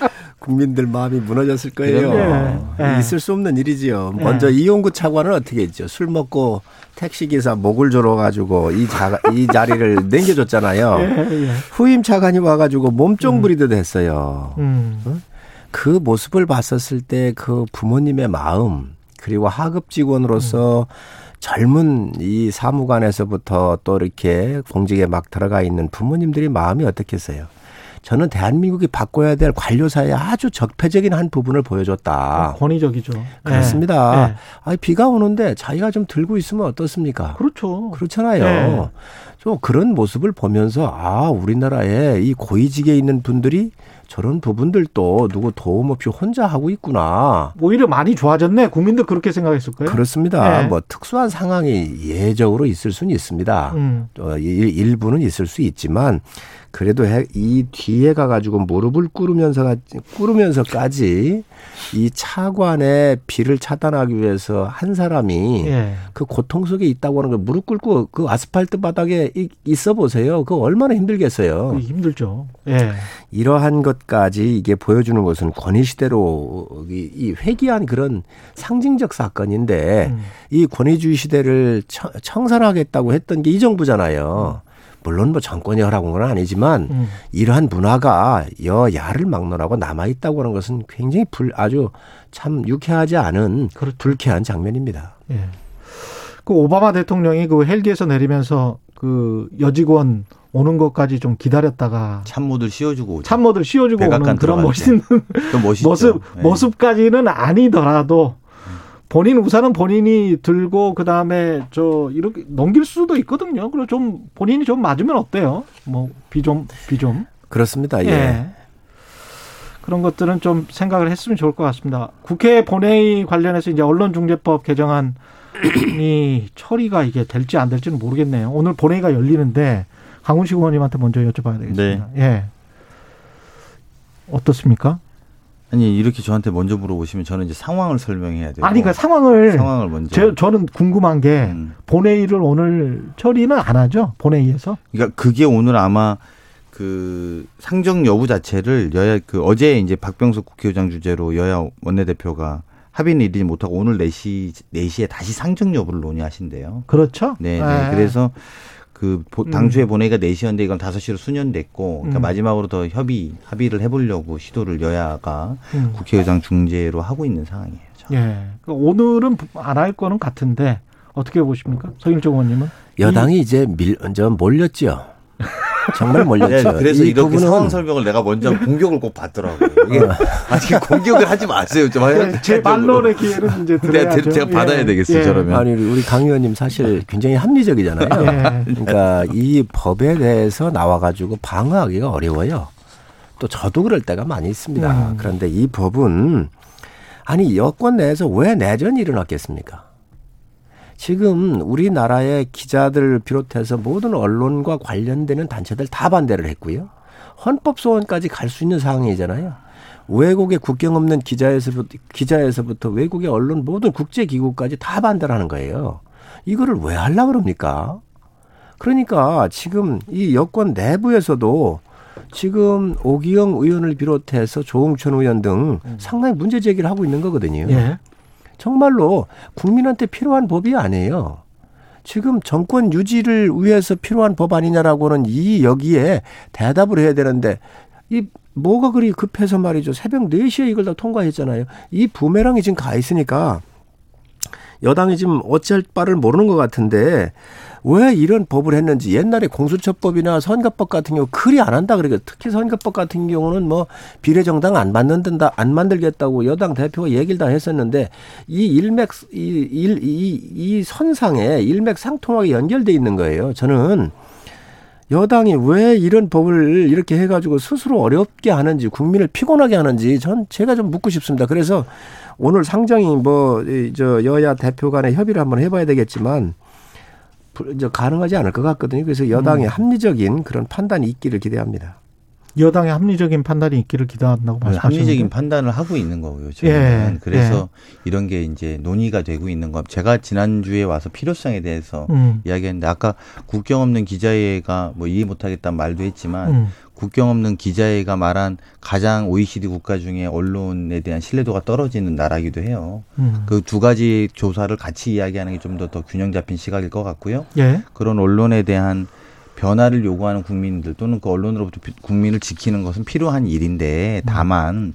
국민들 마음이 무너졌을 거예요. 그럼요. 예. 있을 수 없는 일이지요. 예. 먼저 이용구 차관은 어떻게 했죠? 술 먹고 택시 기사 목을 졸어가지고 이, 자, 이 자리를 남겨줬잖아요. 예, 예. 후임 차관이 와가지고 몸종 부리듯 했어요. 음. 그 모습을 봤었을 때 그 부모님의 마음 그리고 하급 직원으로서 젊은 이 사무관에서부터 또 이렇게 공직에 막 들어가 있는 부모님들이 마음이 어떻겠어요? 저는 대한민국이 바꿔야 될 관료사의 아주 적폐적인 한 부분을 보여줬다. 권위적이죠. 그렇습니다. 예, 예. 아니, 비가 오는데 자기가 좀 들고 있으면 어떻습니까? 그렇죠. 그렇잖아요. 네. 좀 그런 모습을 보면서 아 우리나라에 이 고위직에 있는 분들이 저런 부분들도 누구 도움 없이 혼자 하고 있구나. 오히려 많이 좋아졌네. 국민들 그렇게 생각했을 거예요. 그렇습니다. 네. 뭐 특수한 상황이 예적으로 있을 수는 있습니다. 음. 어, 일- 일부는 있을 수 있지만 그래도 해- 이 뒤에 가가지고 무릎을 꿇으면서 꿇으면서까지 이 차관의 비를 차단하기 위해서 한 사람이 예. 그 고통 속에 있다고 하는 걸 무릎 꿇고 그 아스팔트 바닥에 이- 있어 보세요. 그거 얼마나 힘들겠어요. 힘들죠. 예. 이러한 것까지 이게 보여주는 것은 권위 시대로 이- 이 회귀한 그런 상징적 사건인데 음. 이 권위주의 시대를 청- 청산하겠다고 했던 게 이 정부잖아요. 물론 뭐 정권이 허락한 건 아니지만 음. 이러한 문화가 여야를 막론하고 남아 있다고 하는 것은 굉장히 불 아주 참 유쾌하지 않은 그렇죠. 불쾌한 장면입니다. 예. 그 오바마 대통령이 그 헬기에서 내리면서 그 여직원 오는 것까지 좀 기다렸다가 참모들 씌워주고 오죠. 참모들 씌워주고 오는 그런. 멋있는. 모습 예. 모습까지는 아니더라도 본인 우산은 본인이 들고 그 다음에 저 이렇게 넘길 수도 있거든요. 그리고 좀 본인이 좀 맞으면 어때요? 뭐 비 좀 비 좀. 그렇습니다. 예. 예. 그런 것들은 좀 생각을 했으면 좋을 것 같습니다. 국회 본회의 관련해서 이제 언론중재법 개정안이 처리가 이게 될지 안 될지는 모르겠네요. 오늘 본회의가 열리는데 강훈식 의원님한테 먼저 여쭤봐야 되겠습니다. 예. 어떻습니까? 아니 이렇게 저한테 먼저 물어보시면 저는 이제 상황을 설명해야 돼요. 아니 그 상황을 상황을 먼저. 제, 저는 궁금한 게 음. 본회의를 오늘 처리는 안 하죠 본회의에서 그러니까 그게 오늘 아마 그 상정 여부 자체를 여야 그 어제 이제 박병석 국회의장 주재로 여야 원내대표가 합의는 이르지 못하고 오늘 4시 4시에 다시 상정 여부를 논의하신대요. 그렇죠? 네, 네. 예. 그래서 그 보- 음. 당초에 본회의가 4시였는데 이건 5시로 수년됐고 그러니까 음. 마지막으로 더 협의 합의를 해 보려고 시도를 여야가 음. 국회의장 중재로 하고 있는 상황이에요. 저는. 예. 그 오늘은 안 할 거는 같은데 어떻게 보십니까? 서일정 의원님은? 여당이 이제 밀, 저 몰렸죠. 정말 몰렸죠. 네, 그래서 이 이렇게 부분은- 상황 설명을 내가 먼저 공격을 꼭 받더라고요. 이게 아직 공격을 하지 마세요. 좀 네, 제 반론의 기회는 이제 네, 들어야죠. 제가 받아야 예. 되겠어요, 예. 저러면. 아니 우리 강 의원님 사실 굉장히 합리적이잖아요. 예. 그러니까 이 법에 대해서 나와가지고 방어하기가 어려워요. 또 저도 그럴 때가 많이 있습니다. 음. 그런데 이 법은 아니 여권 내에서 왜 내전이 일어났겠습니까? 지금 우리나라의 기자들을 비롯해서 모든 언론과 관련되는 단체들 다 반대를 했고요. 헌법 소원까지 갈 수 있는 상황이잖아요. 외국의 국경 없는 기자에서부터, 기자에서부터 외국의 언론 모든 국제기구까지 다 반대를 하는 거예요. 이거를 왜 하려고 그럽니까? 그러니까 지금 이 여권 내부에서도 지금 오기영 의원을 비롯해서 조홍천 의원 등 상당히 문제 제기를 하고 있는 거거든요. 예. 정말로 국민한테 필요한 법이 아니에요. 지금 정권 유지를 위해서 필요한 법 아니냐라고는 이 여기에 대답을 해야 되는데 이 뭐가 그리 급해서 말이죠. 새벽 4시에 이걸 다 통과했잖아요. 이 부메랑이 지금 가 있으니까 여당이 지금 어찌할 바를 모르는 것 같은데 왜 이런 법을 했는지 옛날에 공수처법이나 선거법 같은 경우 그리 안 한다 그러니까 특히 선거법 같은 경우는 뭐 비례정당 안 만든다 안 만들겠다고 여당 대표가 얘기를 다 했었는데 이 일맥 이이 이 선상에 일맥상통하게 연결돼 있는 거예요. 저는 여당이 왜 이런 법을 이렇게 해가지고 스스로 어렵게 하는지 국민을 피곤하게 하는지 전 제가 좀 묻고 싶습니다. 그래서 오늘 상정이 뭐 저 여야 대표 간에 협의를 한번 해봐야 되겠지만 가능하지 않을 것 같거든요. 그래서 여당의 합리적인 그런 판단이 있기를 기대합니다. 여당의 합리적인 판단이 있기를 기대한다고 말씀하셨는데 네, 합리적인 판단을 하고 있는 거고요. 저는 예, 그래서 이런 게 이제 논의가 되고 있는 거. 제가 지난 주에 와서 필요성에 대해서 음. 이야기했는데 아까 국경 없는 기자회가 뭐 이해 못 하겠다는 말도 했지만 음. 국경 없는 기자회가 말한 가장 OECD 국가 중에 언론에 대한 신뢰도가 떨어지는 나라기도 해요. 음. 그두 가지 조사를 같이 이야기하는 게 좀 더더 균형 잡힌 시각일 것 같고요. 예. 그런 언론에 대한 변화를 요구하는 국민들 또는 그 언론으로부터 비- 국민을 지키는 것은 필요한 일인데 다만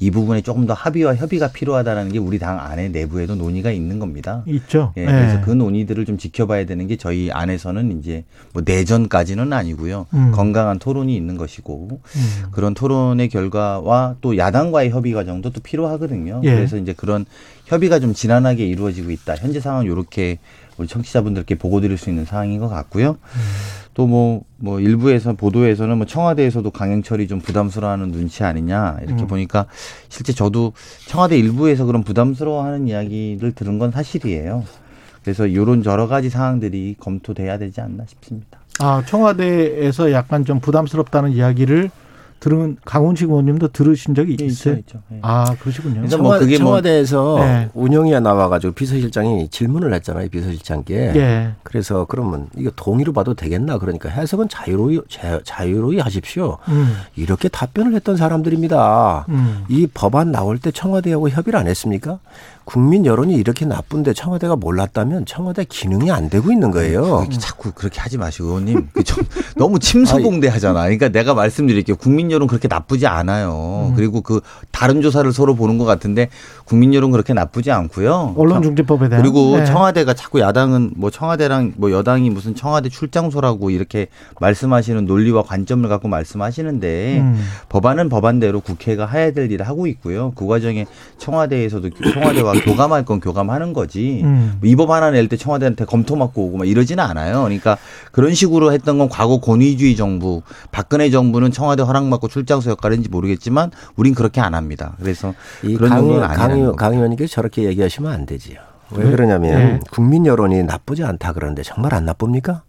이 부분에 조금 더 합의와 협의가 필요하다는 게 우리 당 안에 내부에도 논의가 있는 겁니다. 있죠. 예, 그래서 그 논의들을 좀 지켜봐야 되는 게 저희 안에서는 이제 뭐 내전까지는 아니고요. 음. 건강한 토론이 있는 것이고 음. 그런 토론의 결과와 또 야당과의 협의 과정도 또 필요하거든요. 예. 그래서 이제 그런 협의가 좀 지난하게 이루어지고 있다. 현재 상황 이렇게 우리 청취자분들께 보고 드릴 수 있는 상황인 것 같고요. 또뭐뭐 일부에서 보도에서는 뭐 청와대에서도 강행철이 좀 부담스러워하는 눈치 아니냐 이렇게 음. 보니까 실제 저도 청와대 일부에서 그런 부담스러워하는 이야기를 들은 건 사실이에요. 그래서 이런 여러 가지 사항들이 검토돼야 되지 않나 싶습니다. 아 청와대에서 약간 좀 부담스럽다는 이야기를 들은 강훈식 의원님도 들으신 적이 있어요. 있죠. 예. 아 그러시군요. 그래서 뭐 청와대, 그게 뭐- 청와대에서 네. 운영위에 나와가지고 비서실장이 질문을 했잖아요. 비서실장께. 예. 그래서 그러면 이거 동의로 봐도 되겠나? 그러니까 해석은 자유로이 자, 자유로이 하십시오. 음. 이렇게 답변을 했던 사람들입니다. 음. 이 법안 나올 때 청와대하고 협의를 안 했습니까? 국민 여론이 이렇게 나쁜데 청와대가 몰랐다면 청와대 기능이 안 되고 있는 거예요. 그렇게 자꾸 그렇게 하지 마시고 의원님 그좀 너무 침소봉대하잖아. 그러니까 내가 말씀드릴게요. 국민 여론 그렇게 나쁘지 않아요. 음. 그리고 그 다른 조사를 서로 보는 것 같은데 국민 여론 그렇게 나쁘지 않고요. 언론중재법에 대한 그리고 네. 청와대가 자꾸 야당은 뭐 청와대랑 뭐 여당이 무슨 청와대 출장소라고 이렇게 말씀하시는 논리와 관점을 갖고 말씀하시는데 음. 법안은 법안대로 국회가 해야 될 일을 하고 있고요. 그 과정에 청와대에서도 청와대와 교감할 건 교감하는 거지. 음. 뭐 이법 하나 낼 때 청와대한테 검토 맡고 오고 막 이러지는 않아요. 그러니까 그런 식으로 했던 건 과거 권위주의 정부, 박근혜 정부는 청와대 허락 받고 출장소 역할을 했는지 모르겠지만 우린 그렇게 안 합니다. 그래서 이 그런 강, 정도는 강, 아니라는 강. 강 의원님께서 저렇게 얘기하시면 안 되지요. 왜 그러냐면 국민 여론이 나쁘지 않다 그러는데 정말 안 나쁩니까?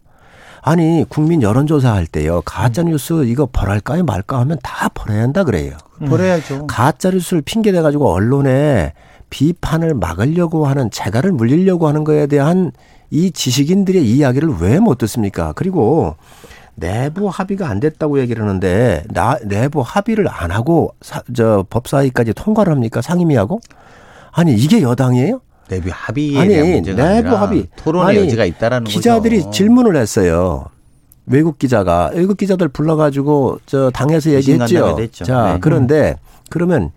아니 국민 여론조사 할 때요 가짜 뉴스 이거 벌할까요 말까 하면 다 벌어야 한다 그래요. 버려야죠. 가짜 뉴스를 핑계 대 가지고 언론에 비판을 막으려고 하는 재갈을 물리려고 하는 거에 대한 이 지식인들의 이야기를 왜 못 듣습니까? 그리고 내부 합의가 안 됐다고 얘기를 하는데 나 내부 합의를 안 하고 사, 저 법사위까지 통과를 합니까 상임위하고? 아니 이게 여당이에요? 내부 합의에 아니, 대한 문제가 내부 아니라 합의. 토론의 아니, 여지가 있다라는 기자들이 거죠. 질문을 했어요. 외국 기자가 외국 기자들 불러가지고 저 당에서 얘기했죠. 신간담회도 했죠. 자 네. 그런데 그러면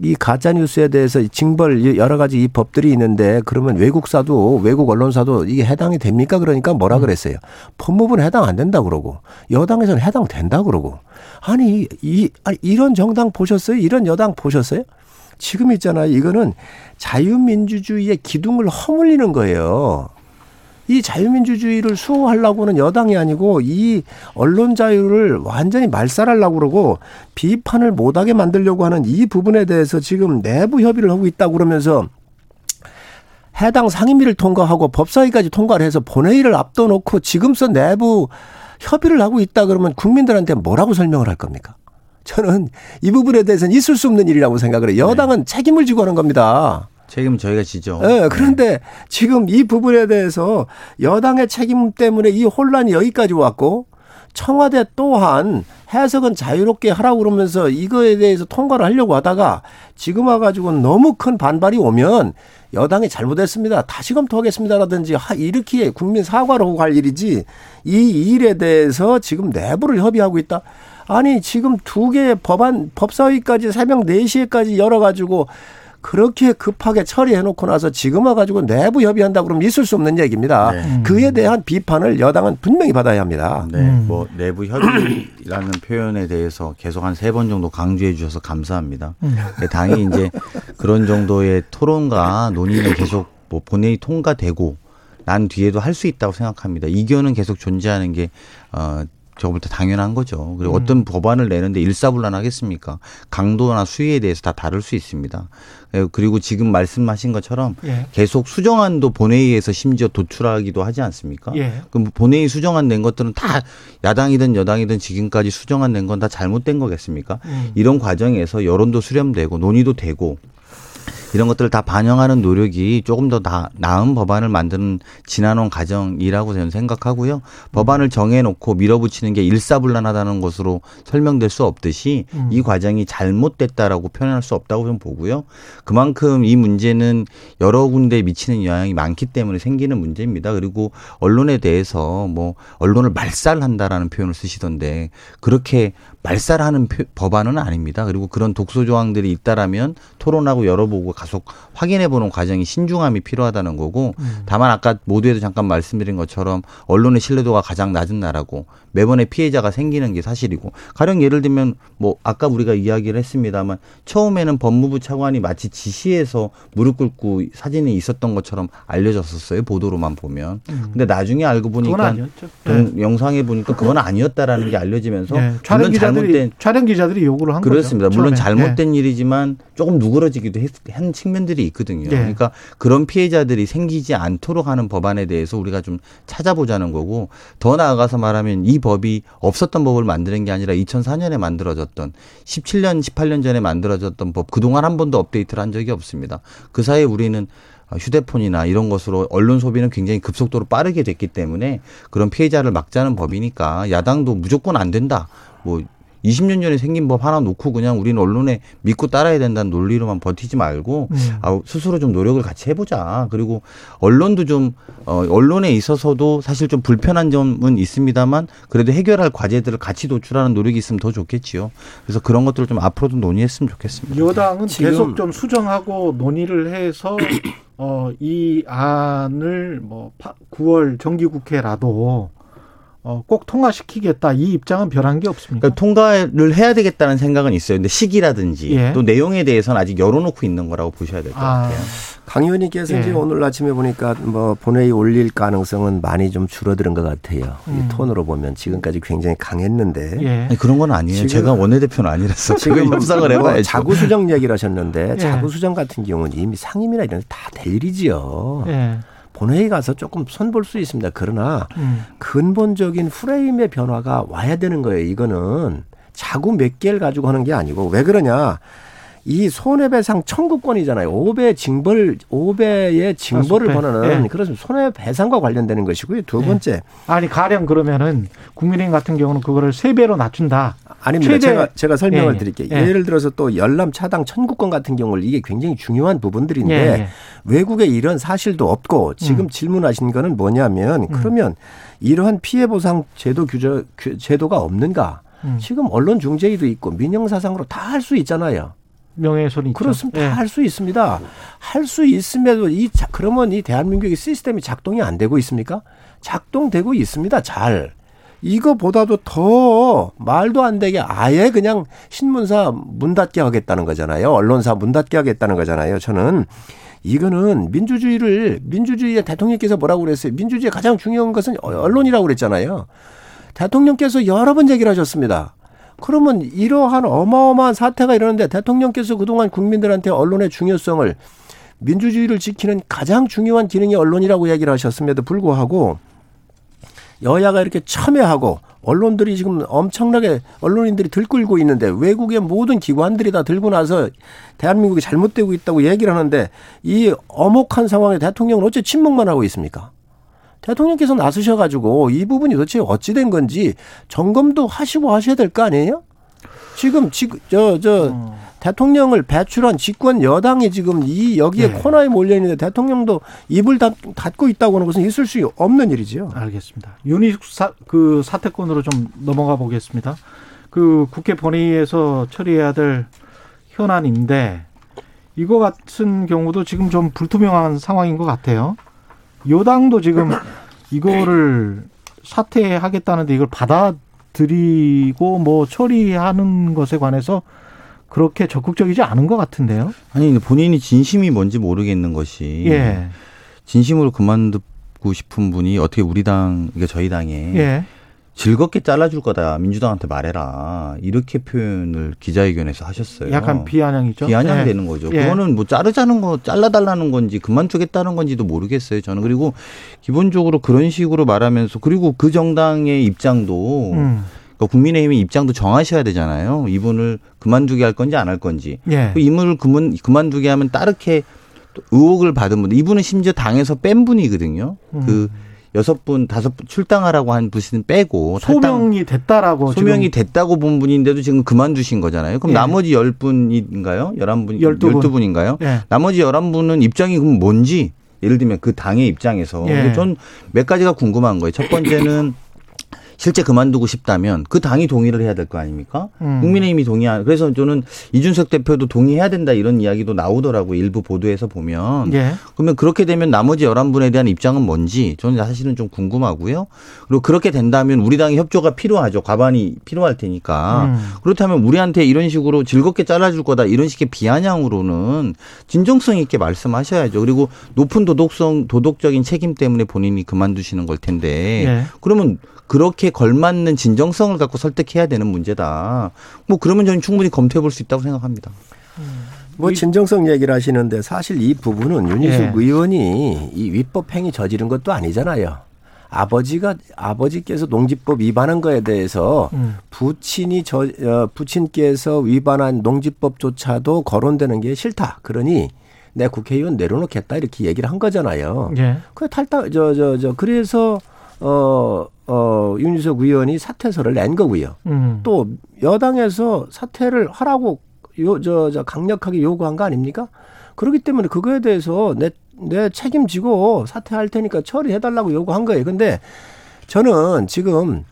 이 가짜 뉴스에 대해서 이 징벌 여러 가지 이 법들이 있는데 그러면 외국사도 외국 언론사도 이게 해당이 됩니까? 그러니까 음. 뭐라 그랬어요. 법무부는 해당 안 된다 그러고 여당에서는 해당 된다 그러고 아니 이 아니 이런 정당 보셨어요? 이런 여당 보셨어요? 지금 있잖아요. 이거는 자유민주주의의 기둥을 허물리는 거예요. 이 자유민주주의를 수호하려고는 여당이 아니고 이 언론 자유를 완전히 말살하려고 그러고 비판을 못하게 만들려고 하는 이 부분에 대해서 지금 내부 협의를 하고 있다고 그러면서 해당 상임위를 통과하고 법사위까지 통과를 해서 본회의를 앞둬놓고 지금서 내부 협의를 하고 있다 그러면 국민들한테 뭐라고 설명을 할 겁니까? 저는 이 부분에 대해서는 있을 수 없는 일이라고 생각을 해요. 여당은 책임을 지고 하는 겁니다. 책임 저희가 지죠. 예, 그런데 지금 이 부분에 대해서 여당의 책임 때문에 이 혼란이 여기까지 왔고 청와대 또한 해석은 자유롭게 하라고 그러면서 이거에 대해서 통과를 하려고 하다가 지금 와가지고 너무 큰 반발이 오면 여당이 잘못했습니다. 다시 검토하겠습니다라든지 하- 이렇게 국민 사과를 하고 갈 일이지 이 일에 대해서 지금 내부를 협의하고 있다. 아니 지금 두 개의 법안 법사위까지 새벽 4시에까지 열어가지고 그렇게 급하게 처리해놓고 나서 지금 와가지고 내부 협의한다 그러면 있을 수 없는 얘기입니다. 네. 그에 대한 비판을 여당은 분명히 받아야 합니다. 네, 뭐 내부 협의라는 표현에 대해서 계속 한 세 번 정도 강조해 주셔서 감사합니다. 네, 당이 이제 그런 정도의 토론과 논의는 계속 뭐 본회의 통과되고 난 뒤에도 할 수 있다고 생각합니다. 이견은 계속 존재하는 게 어. 저부터 당연한 거죠. 그리고 어떤 법안을 내는데 일사불란하겠습니까? 강도나 수위에 대해서 다 다를 수 있습니다. 예, 그리고 지금 말씀하신 것처럼 예. 계속 수정안도 본회의에서 심지어 도출하기도 하지 않습니까? 예. 그럼 본회의 수정안 낸 것들은 다 야당이든 여당이든 지금까지 수정안 낸 건 다 잘못된 거겠습니까? 음. 이런 과정에서 여론도 수렴되고 논의도 되고 이런 것들을 다 반영하는 노력이 조금 더 나, 나은 법안을 만드는 지난원 과정이라고 저는 생각하고요. 법안을 정해놓고 밀어붙이는 게 일사불란하다는 것으로 설명될 수 없듯이 음. 이 과정이 잘못됐다라고 표현할 수 없다고 좀 보고요. 그만큼 이 문제는 여러 군데에 미치는 영향이 많기 때문에 생기는 문제입니다. 그리고 언론에 대해서 뭐 언론을 말살한다라는 표현을 쓰시던데 그렇게 말살하는 표- 법안은 아닙니다. 그리고 그런 독소 조항들이 있다라면 토론하고 열어보고 계속 확인해 보는 과정이 신중함이 필요하다는 거고 다만 아까 모두에도 잠깐 말씀드린 것처럼 언론의 신뢰도가 가장 낮은 나라고 매번의 피해자가 생기는 게 사실이고 가령 예를 들면 뭐 아까 우리가 이야기를 했습니다만 처음에는 법무부 차관이 마치 지시해서 무릎 꿇고 사진이 있었던 것처럼 알려졌었어요 보도로만 보면 근데 나중에 알고 보니까 아니었죠. 동- 영상에 보니까 그건 아니었다라는 게 알려지면서 예. 촬영 기자들이 잘못된 촬영 기자들이 요구를 한 그렇습니다. 거죠. 물론 처음에. 잘못된 일이지만 조금 누그러지기도 했, 한 측면들이 있거든요. 예. 그러니까 그런 피해자들이 생기지 않도록 하는 법안에 대해서 우리가 좀 찾아보자는 거고 더 나아가서 말하면 이 법이 없었던 법을 만드는 게 아니라 2004년에 만들어졌던 17년, 18년 전에 만들어졌던 법 그동안 한 번도 업데이트를 한 적이 없습니다. 그 사이에 우리는 휴대폰이나 이런 것으로 언론 소비는 굉장히 급속도로 빠르게 됐기 때문에 그런 피해자를 막자는 법이니까 야당도 무조건 안 된다. 뭐 20년 전에 생긴 법 하나 놓고 그냥 우리는 언론에 믿고 따라야 된다는 논리로만 버티지 말고 음. 아, 스스로 좀 노력을 같이 해보자. 그리고 언론도 좀 어, 언론에 있어서도 사실 좀 불편한 점은 있습니다만 그래도 해결할 과제들을 같이 도출하는 노력이 있으면 더 좋겠지요. 그래서 그런 것들을 좀 앞으로도 논의했으면 좋겠습니다. 여당은 지금- 계속 좀 수정하고 논의를 해서 어, 이 안을 뭐 9월 정기국회라도 어, 꼭 통과시키겠다 이 입장은 변한 게 없습니까? 그러니까 통과를 해야 되겠다는 생각은 있어요. 근데 시기라든지 예. 또 내용에 대해서는 아직 열어놓고 있는 거라고 보셔야 될것 아, 같아요. 강 의원님께서 예. 이제 오늘 아침에 보니까 뭐 본회의 올릴 가능성은 많이 좀 줄어드는 것 같아요. 음. 이 톤으로 보면 지금까지 굉장히 강했는데 예. 아니, 그런 건 아니에요. 지금- 제가 원내대표는 아니라서 지금 지금 협상을 뭐 해봐야죠. 자구 수정 얘기를 하셨는데 예. 자구 수정 같은 경우는 이미 상임이나 이런 게다될 일이지요. 예. 본회의 가서 조금 손볼 수 있습니다. 그러나 음. 근본적인 프레임의 변화가 와야 되는 거예요. 이거는 자구 몇 개를 가지고 하는 게 아니고 왜 그러냐? 이 손해배상 청구권이잖아요. 5배 징벌, 5배의 징벌을 배. 권하는 예. 그래서 손해배상과 관련되는 것이고요. 두 예. 번째, 아니 가령 그러면은 국민의힘 같은 경우는 그거를 세 배로 낮춘다. 아닙니다. 제가 제가 설명을 예, 드릴게요. 예. 예를 들어서 또 열람 차당 청구권 같은 경우를 이게 굉장히 중요한 부분들인데 예, 예. 외국에 이런 사실도 없고 지금 음. 질문하신 거는 뭐냐면 그러면 이러한 피해 보상 제도 규제 규- 제도가 없는가? 음. 지금 언론 중재위도 있고 민영 사상으로 다 할 수 있잖아요. 명예훼손이. 그렇습니다. 예. 다할수 있습니다. 할 수 있음에도 이 자- 그러면 이 대한민국의 시스템이 작동이 안 되고 있습니까? 작동되고 있습니다. 잘. 이거보다도 더 말도 안 되게 아예 그냥 신문사 문 닫게 하겠다는 거잖아요. 언론사 문 닫게 하겠다는 거잖아요. 저는 이거는 민주주의를 민주주의의 대통령께서 뭐라고 그랬어요? 민주주의의 가장 중요한 것은 언론이라고 그랬잖아요. 대통령께서 여러 번 얘기를 하셨습니다. 그러면 이러한 어마어마한 사태가 일어났는데 대통령께서 그동안 국민들한테 언론의 중요성을 민주주의를 지키는 가장 중요한 기능이 언론이라고 얘기를 하셨음에도 불구하고 여야가 이렇게 첨예하고 언론들이 지금 엄청나게 언론인들이 들끓고 있는데 외국의 모든 기관들이 다 들고 나서 대한민국이 잘못되고 있다고 얘기를 하는데 이 엄혹한 상황에 대통령은 어째 침묵만 하고 있습니까? 대통령께서 나서셔가지고 이 부분이 도대체 어찌 된 건지 점검도 하시고 하셔야 될 거 아니에요? 지금 지금 저저 대통령을 배출한 집권 여당이 지금 이 여기에 네. 코너에 몰려 있는데 대통령도 입을 닫, 닫고 있다고 하는 것은 있을 수 없는 일이지요. 알겠습니다. 윤희숙 사, 그 사태권으로 좀 넘어가 보겠습니다. 그 국회 본회의에서 처리해야 될 현안인데 이거 같은 경우도 지금 좀 불투명한 상황인 것 같아요. 여당도 지금 이거를 사퇴하겠다는데 이걸 받아들이고 뭐 처리하는 것에 관해서 그렇게 적극적이지 않은 것 같은데요. 아니 본인이 진심이 뭔지 모르겠는 것이 예, 진심으로 그만두고 싶은 분이 어떻게 우리 당, 그러니까 저희 당에 예, 즐겁게 잘라줄 거다 민주당한테 말해라 이렇게 표현을 기자회견에서 하셨어요. 약간 비아냥이죠. 비아냥되는 거죠. 예. 그거는 뭐 자르자는 거 잘라달라는 건지 그만두겠다는 건지도 모르겠어요. 저는 그리고 기본적으로 그런 식으로 말하면서 그리고 그 정당의 입장도 음, 국민의힘의 입장도 정하셔야 되잖아요. 이분을 그만두게 할 건지 안 할 건지. 예, 그 이분을 그만, 그만두게 하면 따르게 또 의혹을 받은 분. 이분은 심지어 당에서 뺀 분이거든요. 음. 그 여섯 분, 다섯 분 출당하라고 한 분은 빼고 탈당- 소명이 됐다라고 소명이 지금 됐다고 본 분인데도 지금 그만두신 거잖아요. 그럼 예. 나머지 열 분인가요? 열한 분, 열두 분. 열두 분인가요? 예. 나머지 열한 분은 입장이 그럼 뭔지 예를 들면 그 당의 입장에서 예. 전몇 가지가 궁금한 거예요. 첫 번째는 실제 그만두고 싶다면 그 당이 동의를 해야 될 거 아닙니까? 음. 국민의힘이 동의한 그래서 저는 이준석 대표도 동의해야 된다 이런 이야기도 나오더라고요. 일부 보도에서 보면 예. 그러면 그렇게 되면 나머지 11분에 대한 입장은 뭔지 저는 사실은 좀 궁금하고요. 그리고 그렇게 된다면 우리 당의 협조가 필요하죠. 과반이 필요할 테니까. 음. 그렇다면 우리한테 이런 식으로 즐겁게 잘라줄 거다 이런 식의 비아냥으로는 진정성 있게 말씀하셔야죠. 그리고 높은 도덕성, 도덕적인 책임 때문에 본인이 그만두시는 걸 텐데 예. 그러면 그렇게 걸맞는 진정성을 갖고 설득해야 되는 문제다. 뭐 그러면 저는 충분히 검토해 볼 수 있다고 생각합니다. 뭐 진정성 얘기를 하시는데 사실 이 부분은 윤희숙 예. 의원이 이 위법 행위 저지른 것도 아니잖아요. 아버지가 아버지께서 농지법 위반한 거에 대해서 음. 부친이 저 어, 부친께서 위반한 농지법조차도 거론되는 게 싫다. 그러니 내 국회의원 내려놓겠다 이렇게 얘기를 한 거잖아요. 예. 그 탈당 저저저 그래서 어, 어, 윤희석 의원이 사퇴서를 낸 거고요. 음. 또 여당에서 사퇴를 하라고 요, 저, 저 강력하게 요구한 거 아닙니까? 그렇기 때문에 그거에 대해서 내, 내 책임지고 사퇴할 테니까 처리해달라고 요구한 거예요. 근데 저는 지금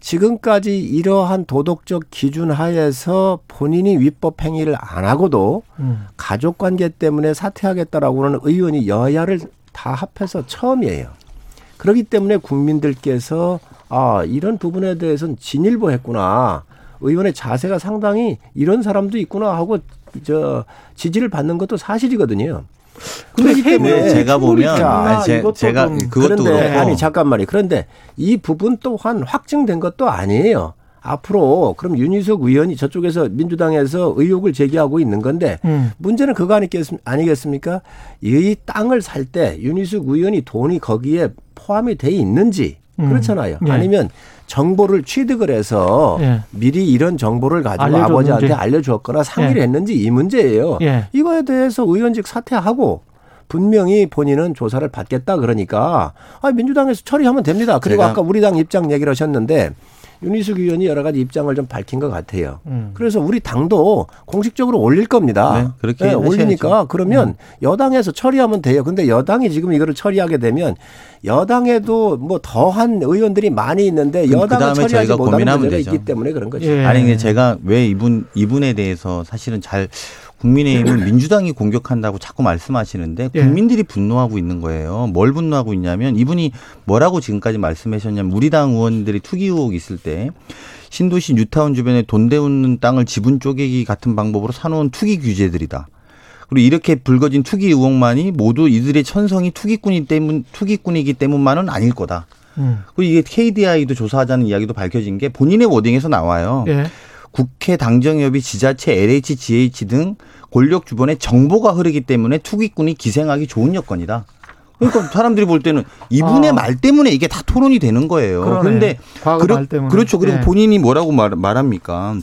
지금까지 이러한 도덕적 기준 하에서 본인이 위법 행위를 안 하고도 음. 가족 관계 때문에 사퇴하겠다라고 하는 의원이 여야를 다 합해서 처음이에요. 그렇기 때문에 국민들께서 아, 이런 부분에 대해서는 진일보했구나. 의원의 자세가 상당히 이런 사람도 있구나 하고 저 지지를 받는 것도 사실이거든요. 그렇기 때문에 제가 보면 자, 아니, 제, 제가 좀- 그것도 그런데 그렇고 아니 잠깐만요. 그런데 이 부분 또한 확증된 것도 아니에요. 앞으로 그럼 윤희석 의원이 저쪽에서 민주당에서 의혹을 제기하고 있는 건데 음. 문제는 그거 아니겠, 아니겠습니까? 이 땅을 살 때 윤희숙 의원이 돈이 거기에 포함이 돼 있는지 음. 그렇잖아요. 예. 아니면 정보를 취득을 해서 예. 미리 이런 정보를 가지고 알려줬는지. 아버지한테 알려주었거나 상의를 예. 했는지 이 문제예요. 예. 이거에 대해서 의원직 사퇴하고 분명히 본인은 조사를 받겠다 그러니까 아 민주당에서 처리하면 됩니다. 그리고 아까 우리 당 입장 얘기를 하셨는데 윤희숙 의원이 여러 가지 입장을 좀 밝힌 것 같아요. 음. 그래서 우리 당도 공식적으로 올릴 겁니다. 네, 그렇게 하셔야죠. 올리니까 그러면 음. 여당에서 처리하면 돼요. 근데 여당이 지금 이거를 처리하게 되면 여당에도 뭐 더한 의원들이 많이 있는데 여당은 그다음에 처리하지 저희가 못하는 문제가 되죠. 있기 때문에 그런 거죠. 예. 아니 근데 제가 왜 이분 이분에 대해서 사실은 잘 국민의힘은 민주당이 공격한다고 자꾸 말씀하시는데 예. 국민들이 분노하고 있는 거예요. 뭘 분노하고 있냐면 이분이 뭐라고 지금까지 말씀하셨냐면 우리 당 의원들이 투기 의혹 있을 때 신도시 뉴타운 주변에 돈 대우는 땅을 지분 쪼개기 같은 방법으로 사놓은 투기 규제들이다. 그리고 이렇게 불거진 투기 의혹만이 모두 이들의 천성이 투기꾼이 때문 투기꾼이기 때문만은 아닐 거다. 음. 그리고 이게 KDI도 조사하자는 이야기도 밝혀진 게 본인의 워딩에서 나와요. 예. 국회 당정협의 지자체 LH, GH 등 권력 주변에 정보가 흐르기 때문에 투기꾼이 기생하기 좋은 여건이다. 그러니까 사람들이 볼 때는 이분의 아. 말 때문에 이게 다 토론이 되는 거예요. 그러네. 그런데 그러-. 그렇죠. 그리고 예. 본인이 뭐라고 말, 말합니까?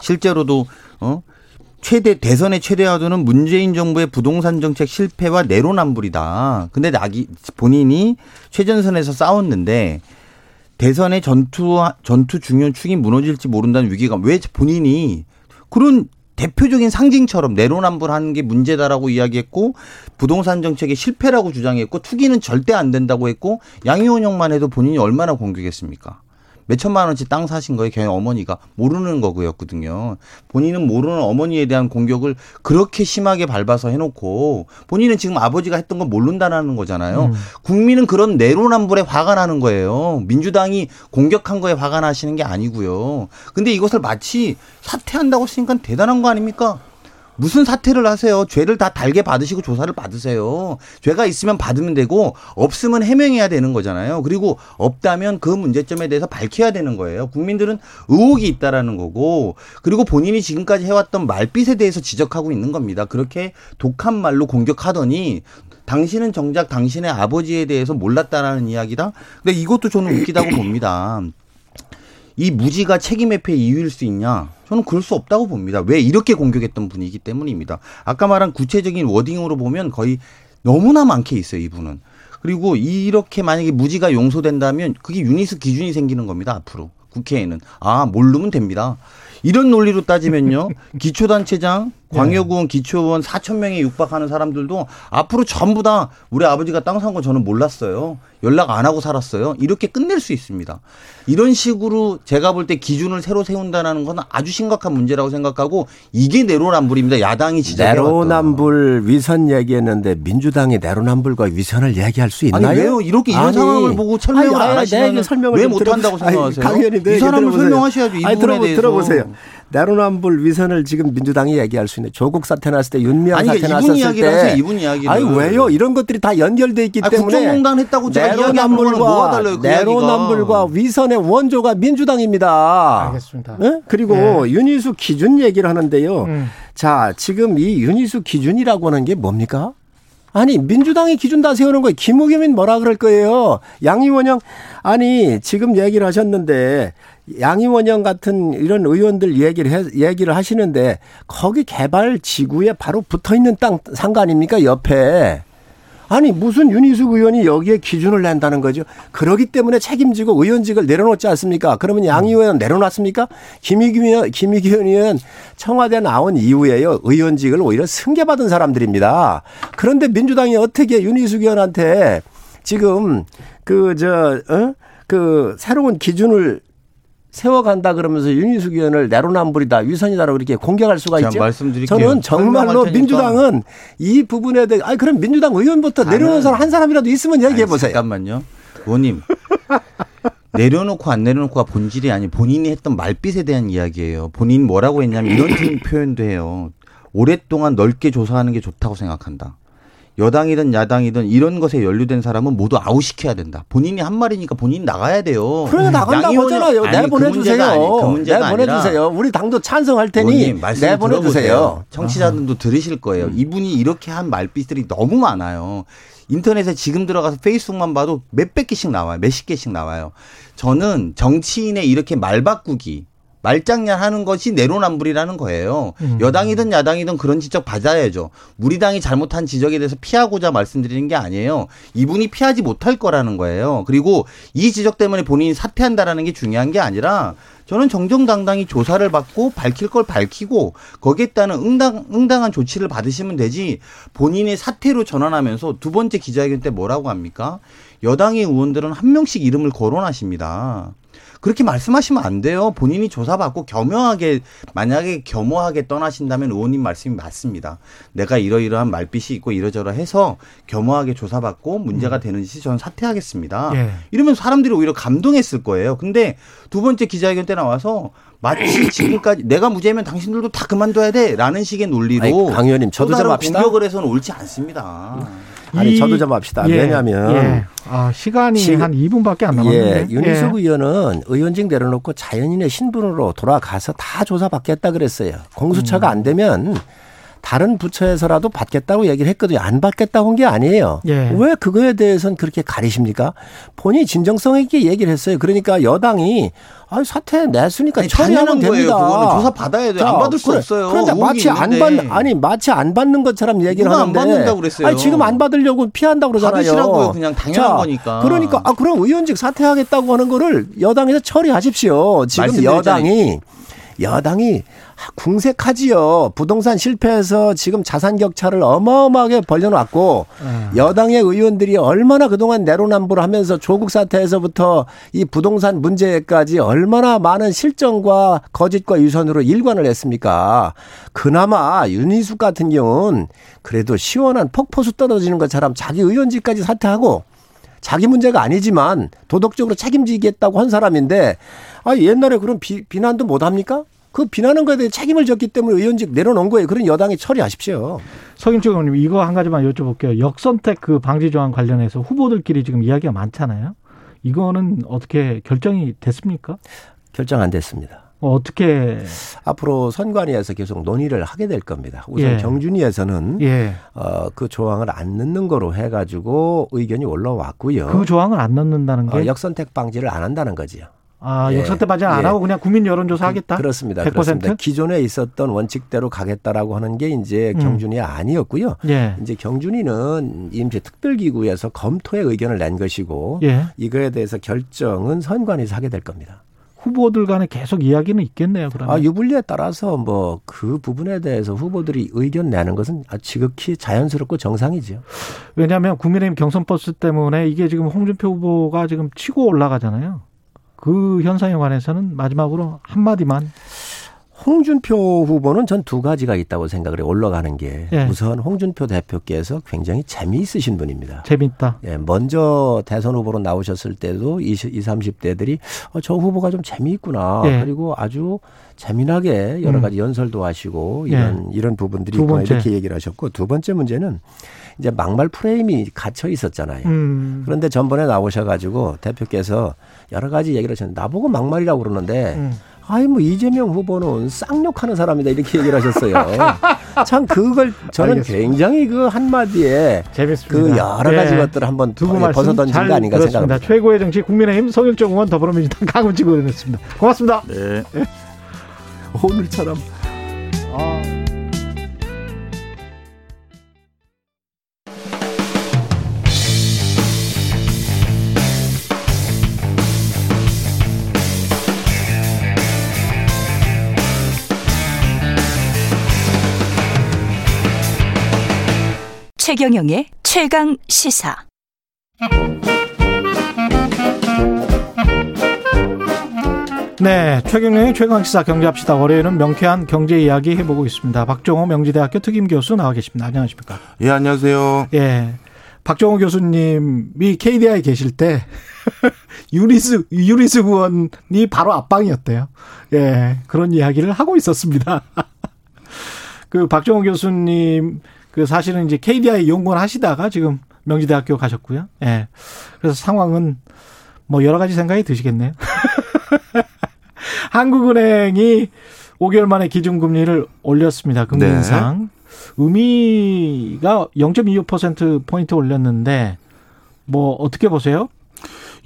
실제로도 어 최대 대선의 최대 화두는 문재인 정부의 부동산 정책 실패와 내로남불이다. 근데 나기 본인이 최전선에서 싸웠는데 대선의 전투 전투 중요 축이 무너질지 모른다는 위기감. 왜 본인이 그런 대표적인 상징처럼 내로남불하는 게 문제다라고 이야기했고 부동산 정책의 실패라고 주장했고 투기는 절대 안 된다고 했고 양희원 형만 해도 본인이 얼마나 공격했습니까? 몇 천만 원치 땅 사신 거에 걔 어머니가 모르는 거였거든요. 본인은 모르는 어머니에 대한 공격을 그렇게 심하게 밟아서 해놓고 본인은 지금 아버지가 했던 건 모른다라는 거잖아요. 음. 국민은 그런 내로남불에 화가 나는 거예요. 민주당이 공격한 거에 화가 나시는 게 아니고요. 근데 이것을 마치 사퇴한다고 했으니까 대단한 거 아닙니까? 무슨 사퇴를 하세요? 죄를 다 달게 받으시고 조사를 받으세요. 죄가 있으면 받으면 되고 없으면 해명해야 되는 거잖아요. 그리고 없다면 그 문제점에 대해서 밝혀야 되는 거예요. 국민들은 의혹이 있다라는 거고 그리고 본인이 지금까지 해왔던 말빛에 대해서 지적하고 있는 겁니다. 그렇게 독한 말로 공격하더니 당신은 정작 당신의 아버지에 대해서 몰랐다라는 이야기다. 근데 이것도 저는 웃기다고 봅니다. 이 무지가 책임 회피의 이유일 수 있냐? 저는 그럴 수 없다고 봅니다. 왜 이렇게 공격했던 분이기 때문입니다. 아까 말한 구체적인 워딩으로 보면 거의 너무나 많게 있어요, 이분은. 그리고 이렇게 만약에 무지가 용서된다면 그게 유니스 기준이 생기는 겁니다, 앞으로. 국회에는. 아, 모르면 됩니다. 이런 논리로 따지면요. 기초단체장, 광역의원, 기초의원 4천 명에 육박하는 사람들도 앞으로 전부 다 우리 아버지가 땅 산 거 저는 몰랐어요. 연락 안 하고 살았어요. 이렇게 끝낼 수 있습니다. 이런 식으로 제가 볼 때 기준을 새로 세운다는 건 아주 심각한 문제라고 생각하고 이게 내로남불입니다. 야당이 지적해왔던. 내로남불 위선 얘기했는데 민주당이 내로남불과 위선을 얘기할 수 있나요? 아니 왜요? 이렇게 이런 아니, 상황을 보고 설명을 아니, 안 아니, 하시면 왜좀 못한다고. 생각하세요? 내이 사람을. 설명하셔야죠. 이 아니, 부분에 들어보, 대해서. 들어보세요. 내로남불 위선을 지금 민주당이 얘기할 수 있는 조국 사태 났을 때 윤미향 아니, 사태 났을 이분 때. 이분 이야기를. 아니 왜요? 이런 것들이 다 연결돼 있기 아니, 때문에 국정농단 했다고 제가 달라요? 그 내로남불과 이야기가. 위선의 원조가 민주당입니다. 알겠습니다. 네? 그리고 윤희수 기준 얘기를 하는데요. 음. 자, 지금 이 윤희수 기준이라고 하는 게 뭡니까? 아니, 민주당이 기준 다 세우는 거예요. 김우겸은 뭐라 그럴 거예요? 양이원영, 아니, 지금 얘기를 하셨는데, 양이원영 같은 이런 의원들 얘기를 해, 얘기를 하시는데, 거기 개발 지구에 바로 붙어 있는 땅 아닙니까? 옆에. 아니 무슨 윤희숙 의원이 여기에 기준을 낸다는 거죠. 그러기 때문에 책임지고 의원직을 내려놓지 않습니까? 그러면 양 의원 내려놨습니까? 김희규 의원, 김희규 의원 청와대 나온 이후에요. 의원직을 오히려 승계받은 사람들입니다. 그런데 민주당이 어떻게 윤희숙 의원한테 지금 그저 어? 그 새로운 기준을 세워간다 그러면서 윤희숙 의원을 내로남불이다 위선이다라고 이렇게 공격할 수가 있죠. 저는 정말로. 민주당은 이 부분에 대해 아니 그럼 민주당 의원부터 내려오는 나는- 사람 한 사람이라도 있으면 얘기해 보세요. 잠깐만요. 의원님. 내려놓고 안 내려놓고가 본질이 아니 본인이 했던 말빛에 대한 이야기예요. 본인 뭐라고 했냐면 이런 표현도 해요. 오랫동안 넓게 조사하는 게 좋다고 생각한다. 여당이든 야당이든 이런 것에 연루된 사람은 모두 아웃시켜야 된다. 본인이 한 말이니까 본인이 나가야 돼요. 그래 나간다고 양의원이- 하잖아요. 아니, 그 내보내주세요. 문제가 아니, 그 내보내주세요. 우리 당도 찬성할 테니 내보내주세요. 청취자들도 들으실 거예요. 이분이 이렇게 한 말빛들이 너무 많아요. 인터넷에 지금 들어가서 페이스북만 봐도 몇백 개씩 나와요. 몇십 개씩 나와요. 저는 정치인의 이렇게 말 바꾸기, 말장난 하는 것이 내로남불이라는 거예요. 여당이든 야당이든 그런 지적 받아야죠. 우리 당이 잘못한 지적에 대해서 피하고자 말씀드리는 게 아니에요. 이분이 피하지 못할 거라는 거예요. 그리고 이 지적 때문에 본인이 사퇴한다라는 게 중요한 게 아니라 저는 정정당당히 조사를 받고 밝힐 걸 밝히고 거기에 따른 응당, 응당한 조치를 받으시면 되지 본인의 사퇴로 전환하면서 두 번째 기자회견 때 뭐라고 합니까? 여당의 의원들은 한 명씩 이름을 거론하십니다. 그렇게 말씀하시면 안 돼요. 본인이 조사받고 겸허하게 만약에 겸허하게 떠나신다면 의원님 말씀이 맞습니다. 내가 이러이러한 말빛이 있고 이러저러 해서 겸허하게 조사받고 문제가 되는 시 저는 사퇴하겠습니다. 예. 이러면 사람들이 오히려 감동했을 거예요. 근데 두 번째 기자회견 때 나와서 마치 지금까지 내가 무죄면 당신들도 다 그만둬야 돼라는 식의 논리로 아니, 강 의원님, 저도 또좀 합시다. 공격을 해서는 옳지 않습니다. 아니 이- 저도 좀 합시다. 예, 왜냐하면 예. 아, 시간이 지금- 한 2분밖에 안 예, 남았는데. 윤희숙 의원은 의원직 내려놓고 자연인의 신분으로 돌아가서 다 조사받겠다 그랬어요. 공수처가 안 되면 다른 부처에서라도 받겠다고 얘기를 했거든요. 안 받겠다고 한 게 아니에요. 예. 왜 그거에 대해서는 그렇게 가리십니까? 본인이 진정성 있게 얘기를 했어요. 그러니까 여당이 아, 사퇴 냈으니까 아니, 처리하면 당연한 거예요. 됩니다. 그거는 조사 받아야 돼요. 안 받을 수 없어요. 그런데 의혹이 마치 안 있는데. 받, 아니 마치 안 받는 것처럼 얘기를 누가 안 하는데 받는다고 그랬어요? 아니 지금 안 받으려고 피한다고 그러잖아요. 받으시라고요. 그냥 당연한 거니까. 그러니까 아 그럼 의원직 사퇴하겠다고 하는 거를 여당에서 처리하십시오. 지금. 여당이 여당이 궁색하지요. 부동산 실패해서 지금 자산 격차를 어마어마하게 벌려놨고 여당의 의원들이 얼마나 그동안 내로남불 하면서 조국 사태에서부터 이 부동산 문제까지 얼마나 많은 실정과 거짓과 유선으로 일관을 했습니까? 그나마 윤희숙 같은 경우는 그래도 시원한 폭포수 떨어지는 것처럼 자기 의원직까지 사퇴하고 자기 문제가 아니지만 도덕적으로 책임지겠다고 한 사람인데 아 옛날에 그런 비, 비난도 못 합니까? 그 비난한 거에 대해 책임을 졌기 때문에 의원직 내려놓은 거예요. 그런 여당이 처리하십시오. 서김철 의원님 이거 한 가지만 여쭤볼게요. 역선택 그 방지 조항 관련해서 후보들끼리 지금 이야기가 많잖아요. 이거는 어떻게 결정이 됐습니까? 결정 안 됐습니다. 어, 어떻게 앞으로 선관위에서 계속 논의를 하게 될 겁니다. 우선 예. 경준위에서는 예. 어, 그 조항을 안 넣는 거로 해가지고 의견이 올라왔고요. 그 조항을 안 넣는다는 게 어, 역선택 방지를 안 한다는 거지요. 아, 예. 역선택 방지 안 예. 하고 그냥 국민 여론조사 하겠다? 그 렇습니다. 100%? 그렇습니다. 기존에 있었던 원칙대로 가겠다라고 하는 게 이제 음. 경준이 아니었고요. 예. 이제 경준이는 임시 특별기구에서 검토의 의견을 낸 것이고 예. 이거에 대해서 결정은 선관위에서 하게 될 겁니다. 후보들 간에 계속 이야기는 있겠네요, 그러면. 아, 유불리에 따라서 뭐 그 부분에 대해서 후보들이 의견 내는 것은 아, 지극히 자연스럽고 정상이죠. 왜냐하면 국민의힘 경선 버스 때문에 이게 지금 홍준표 후보가 지금 치고 올라가잖아요. 그 현상에 관해서는 마지막으로 한마디만. 홍준표 후보는 전 두 가지가 있다고 생각을 해요. 올라가는 게. 예. 우선 홍준표 대표께서 굉장히 재미있으신 분입니다. 재밌다. 예, 먼저 대선 후보로 나오셨을 때도 20, 20 30대들이 어, 저 후보가 좀 재미있구나. 예. 그리고 아주 재미나게 여러 음. 가지 연설도 하시고 이런 이런 부분들이 있구나 번째. 이렇게 얘기를 하셨고 두 번째 문제는 이제 막말 프레임이 갇혀 있었잖아요. 음. 그런데 전번에 나오셔 가지고 대표께서 여러 가지 얘기를 하셨는데 나보고 막말이라고 그러는데 음. 아이 뭐 이재명 후보는 쌍욕하는 사람이다 이렇게 얘기를 하셨어요. 참 그걸 저는 알겠습니다. 굉장히 그 한마디에 재밌습니다. 그 여러 가지 예. 것들을 한번 두분 말씀 벗어 던진 잘거 아닌가. 생각합니다. 최고의 정치 국민의힘 성일정 의원 더불어민주당 강훈지 의원이었습니다. 고맙습니다. 네. 오늘처럼 최경영의 최강 시사. 네, 최경영의 최강 시사 경제합시다. 월요일은 명쾌한 경제 이야기 해보고 있습니다. 박종호 명지대학교 특임 교수 나와 계십니다. 안녕하십니까? 예, 안녕하세요. 예. 박종호 교수님이 KDI에 계실 때 유리스 유리스 의원이 바로 앞방이었대요. 예. 그런 이야기를 하고 있었습니다. 그 박종호 교수님 그 사실은 이제 KDI 연구원 하시다가 지금 명지대학교 가셨고요. 예. 그래서 상황은 뭐 여러 가지 생각이 드시겠네요. 한국은행이 5개월 만에 기준금리를 올렸습니다. 금리 네. 인상. 의미가 0.25% 포인트 올렸는데 뭐 어떻게 보세요?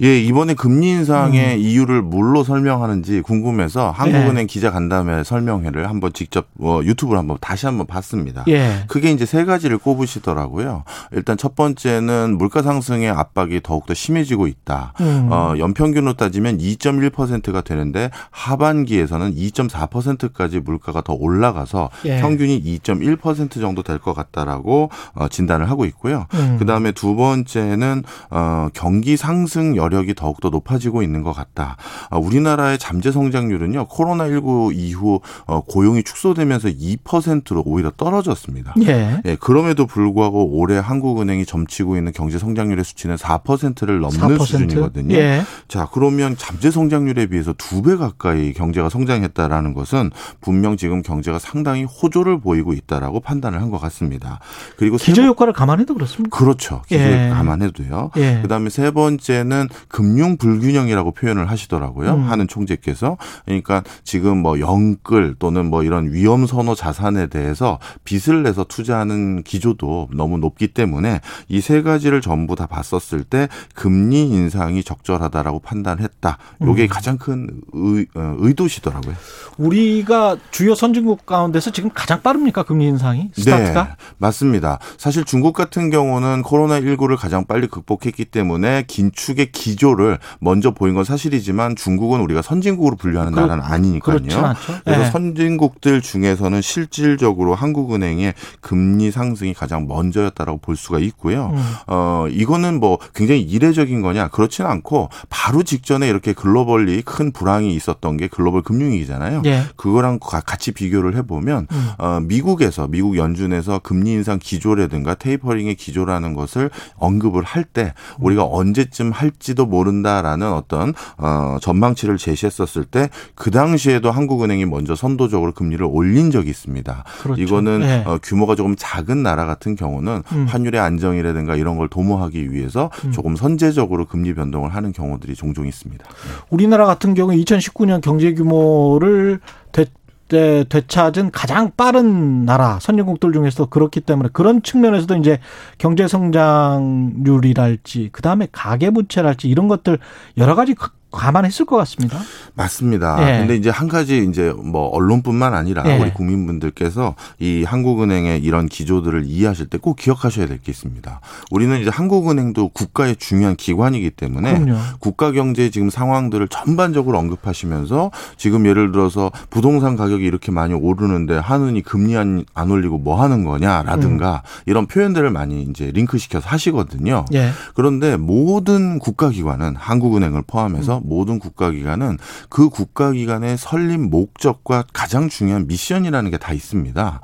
예, 이번에 금리 인상의 음. 이유를 뭘로 설명하는지 궁금해서 한국은행 기자 간담회 설명회를 한번 직접 어, 유튜브를 한번 다시 한번 봤습니다. 예. 크게 이제 세 가지를 꼽으시더라고요. 일단 첫 번째는 물가 상승의 압박이 더욱더 심해지고 있다. 음. 어, 연평균으로 따지면 2.1%가 되는데 하반기에서는 2.4%까지 물가가 더 올라가서 예. 평균이 2.1% 정도 될 것 같다라고 어, 진단을 하고 있고요. 음. 그다음에 두 번째는 어, 경기 상승 여 력이 더욱더 높아지고 있는 것 같다. 어, 우리나라의 잠재 성장률은요 코로나19 이후 어, 고용이 축소되면서 2%로 오히려 떨어졌습니다. 예. 예, 그럼에도 불구하고 올해 한국은행이 점치고 있는 경제 성장률의 수치는 4%를 넘는 4%? 수준이거든요. 예. 자, 그러면 잠재 성장률에 비해서 두 배 가까이 경제가 성장했다라는 것은 분명 지금 경제가 상당히 호조를 보이고 있다라고 판단을 한 것 같습니다. 그리고 세 기저 번- 효과를 감안해도 그렇습니다. 그렇죠. 기저 예. 감안해도요. 예. 그다음에 세 번째는 금융 불균형이라고 표현을 하시더라고요. 음. 하는 총재께서 그러니까 지금 뭐 영끌 또는 뭐 이런 위험 선호 자산에 대해서 빚을 내서 투자하는 기조도 너무 높기 때문에 이 세 가지를 전부 다 봤었을 때 금리 인상이 적절하다라고 판단했다. 요게 음. 가장 큰 의, 어, 의도시더라고요. 우리가 주요 선진국 가운데서 지금 가장 빠릅니까 금리 인상이 스타트가? 네, 맞습니다. 사실 중국 같은 경우는 코로나 19를 가장 빨리 극복했기 때문에 긴축의 기 조를 먼저 보인 건 사실이지만 중국은 우리가 선진국으로 분류하는 그- 나라는 아니니까요. 그래서 네. 선진국들 중에서는 실질적으로 한국은행의 금리 상승이 가장 먼저였다라고 볼 수가 있고요. 음. 어, 이거는 뭐 굉장히 이례적인 거냐? 그렇지는 않고 바로 직전에 이렇게 글로벌리 큰 불황이 있었던 게 글로벌 금융위기잖아요. 예. 그거랑 가- 같이 비교를 해보면 음. 어, 미국에서 미국 연준에서 금리 인상 기조라든가 테이퍼링의 기조라는 것을 언급을 할 때 우리가 언제쯤 할지 도 모른다라는 어떤 어, 전망치를 제시했었을 때 그 당시에도 한국은행이 먼저 선도적으로 금리를 올린 적이 있습니다. 그렇죠. 이거는 예. 어, 규모가 조금 작은 나라 같은 경우는 음. 환율의 안정이라든가 이런 걸 도모하기 위해서 음. 조금 선제적으로 금리 변동을 하는 경우들이 종종 있습니다. 우리나라 같은 경우 2019년 경제 규모를 되, 되, 되찾은 가장 빠른 나라 선진국들 중에서도 그렇기 때문에 그런 측면에서도 이제 경제 성장률이랄지 그 다음에 가계 부채랄지 이런 것들 여러 가지 가- 감안했을 것 같습니다. 맞습니다. 예. 근데 이제 한 가지 이제 뭐 언론뿐만 아니라 예. 우리 국민분들께서 이 한국은행의 이런 기조들을 이해하실 때 꼭 기억하셔야 될 게 있습니다. 우리는 이제 한국은행도 국가의 중요한 기관이기 때문에 그럼요. 국가 경제의 지금 상황들을 전반적으로 언급하시면서 지금 예를 들어서 부동산 가격이 이렇게 많이 오르는데 하느니 금리 안, 안 올리고 뭐 하는 거냐라든가 이런 표현들을 많이 이제 링크시켜서 하시거든요. 예. 그런데 모든 국가 기관은 한국은행을 포함해서 모든 국가기관은 그 국가기관의 설립 목적과 가장 중요한 미션이라는 게 다 있습니다.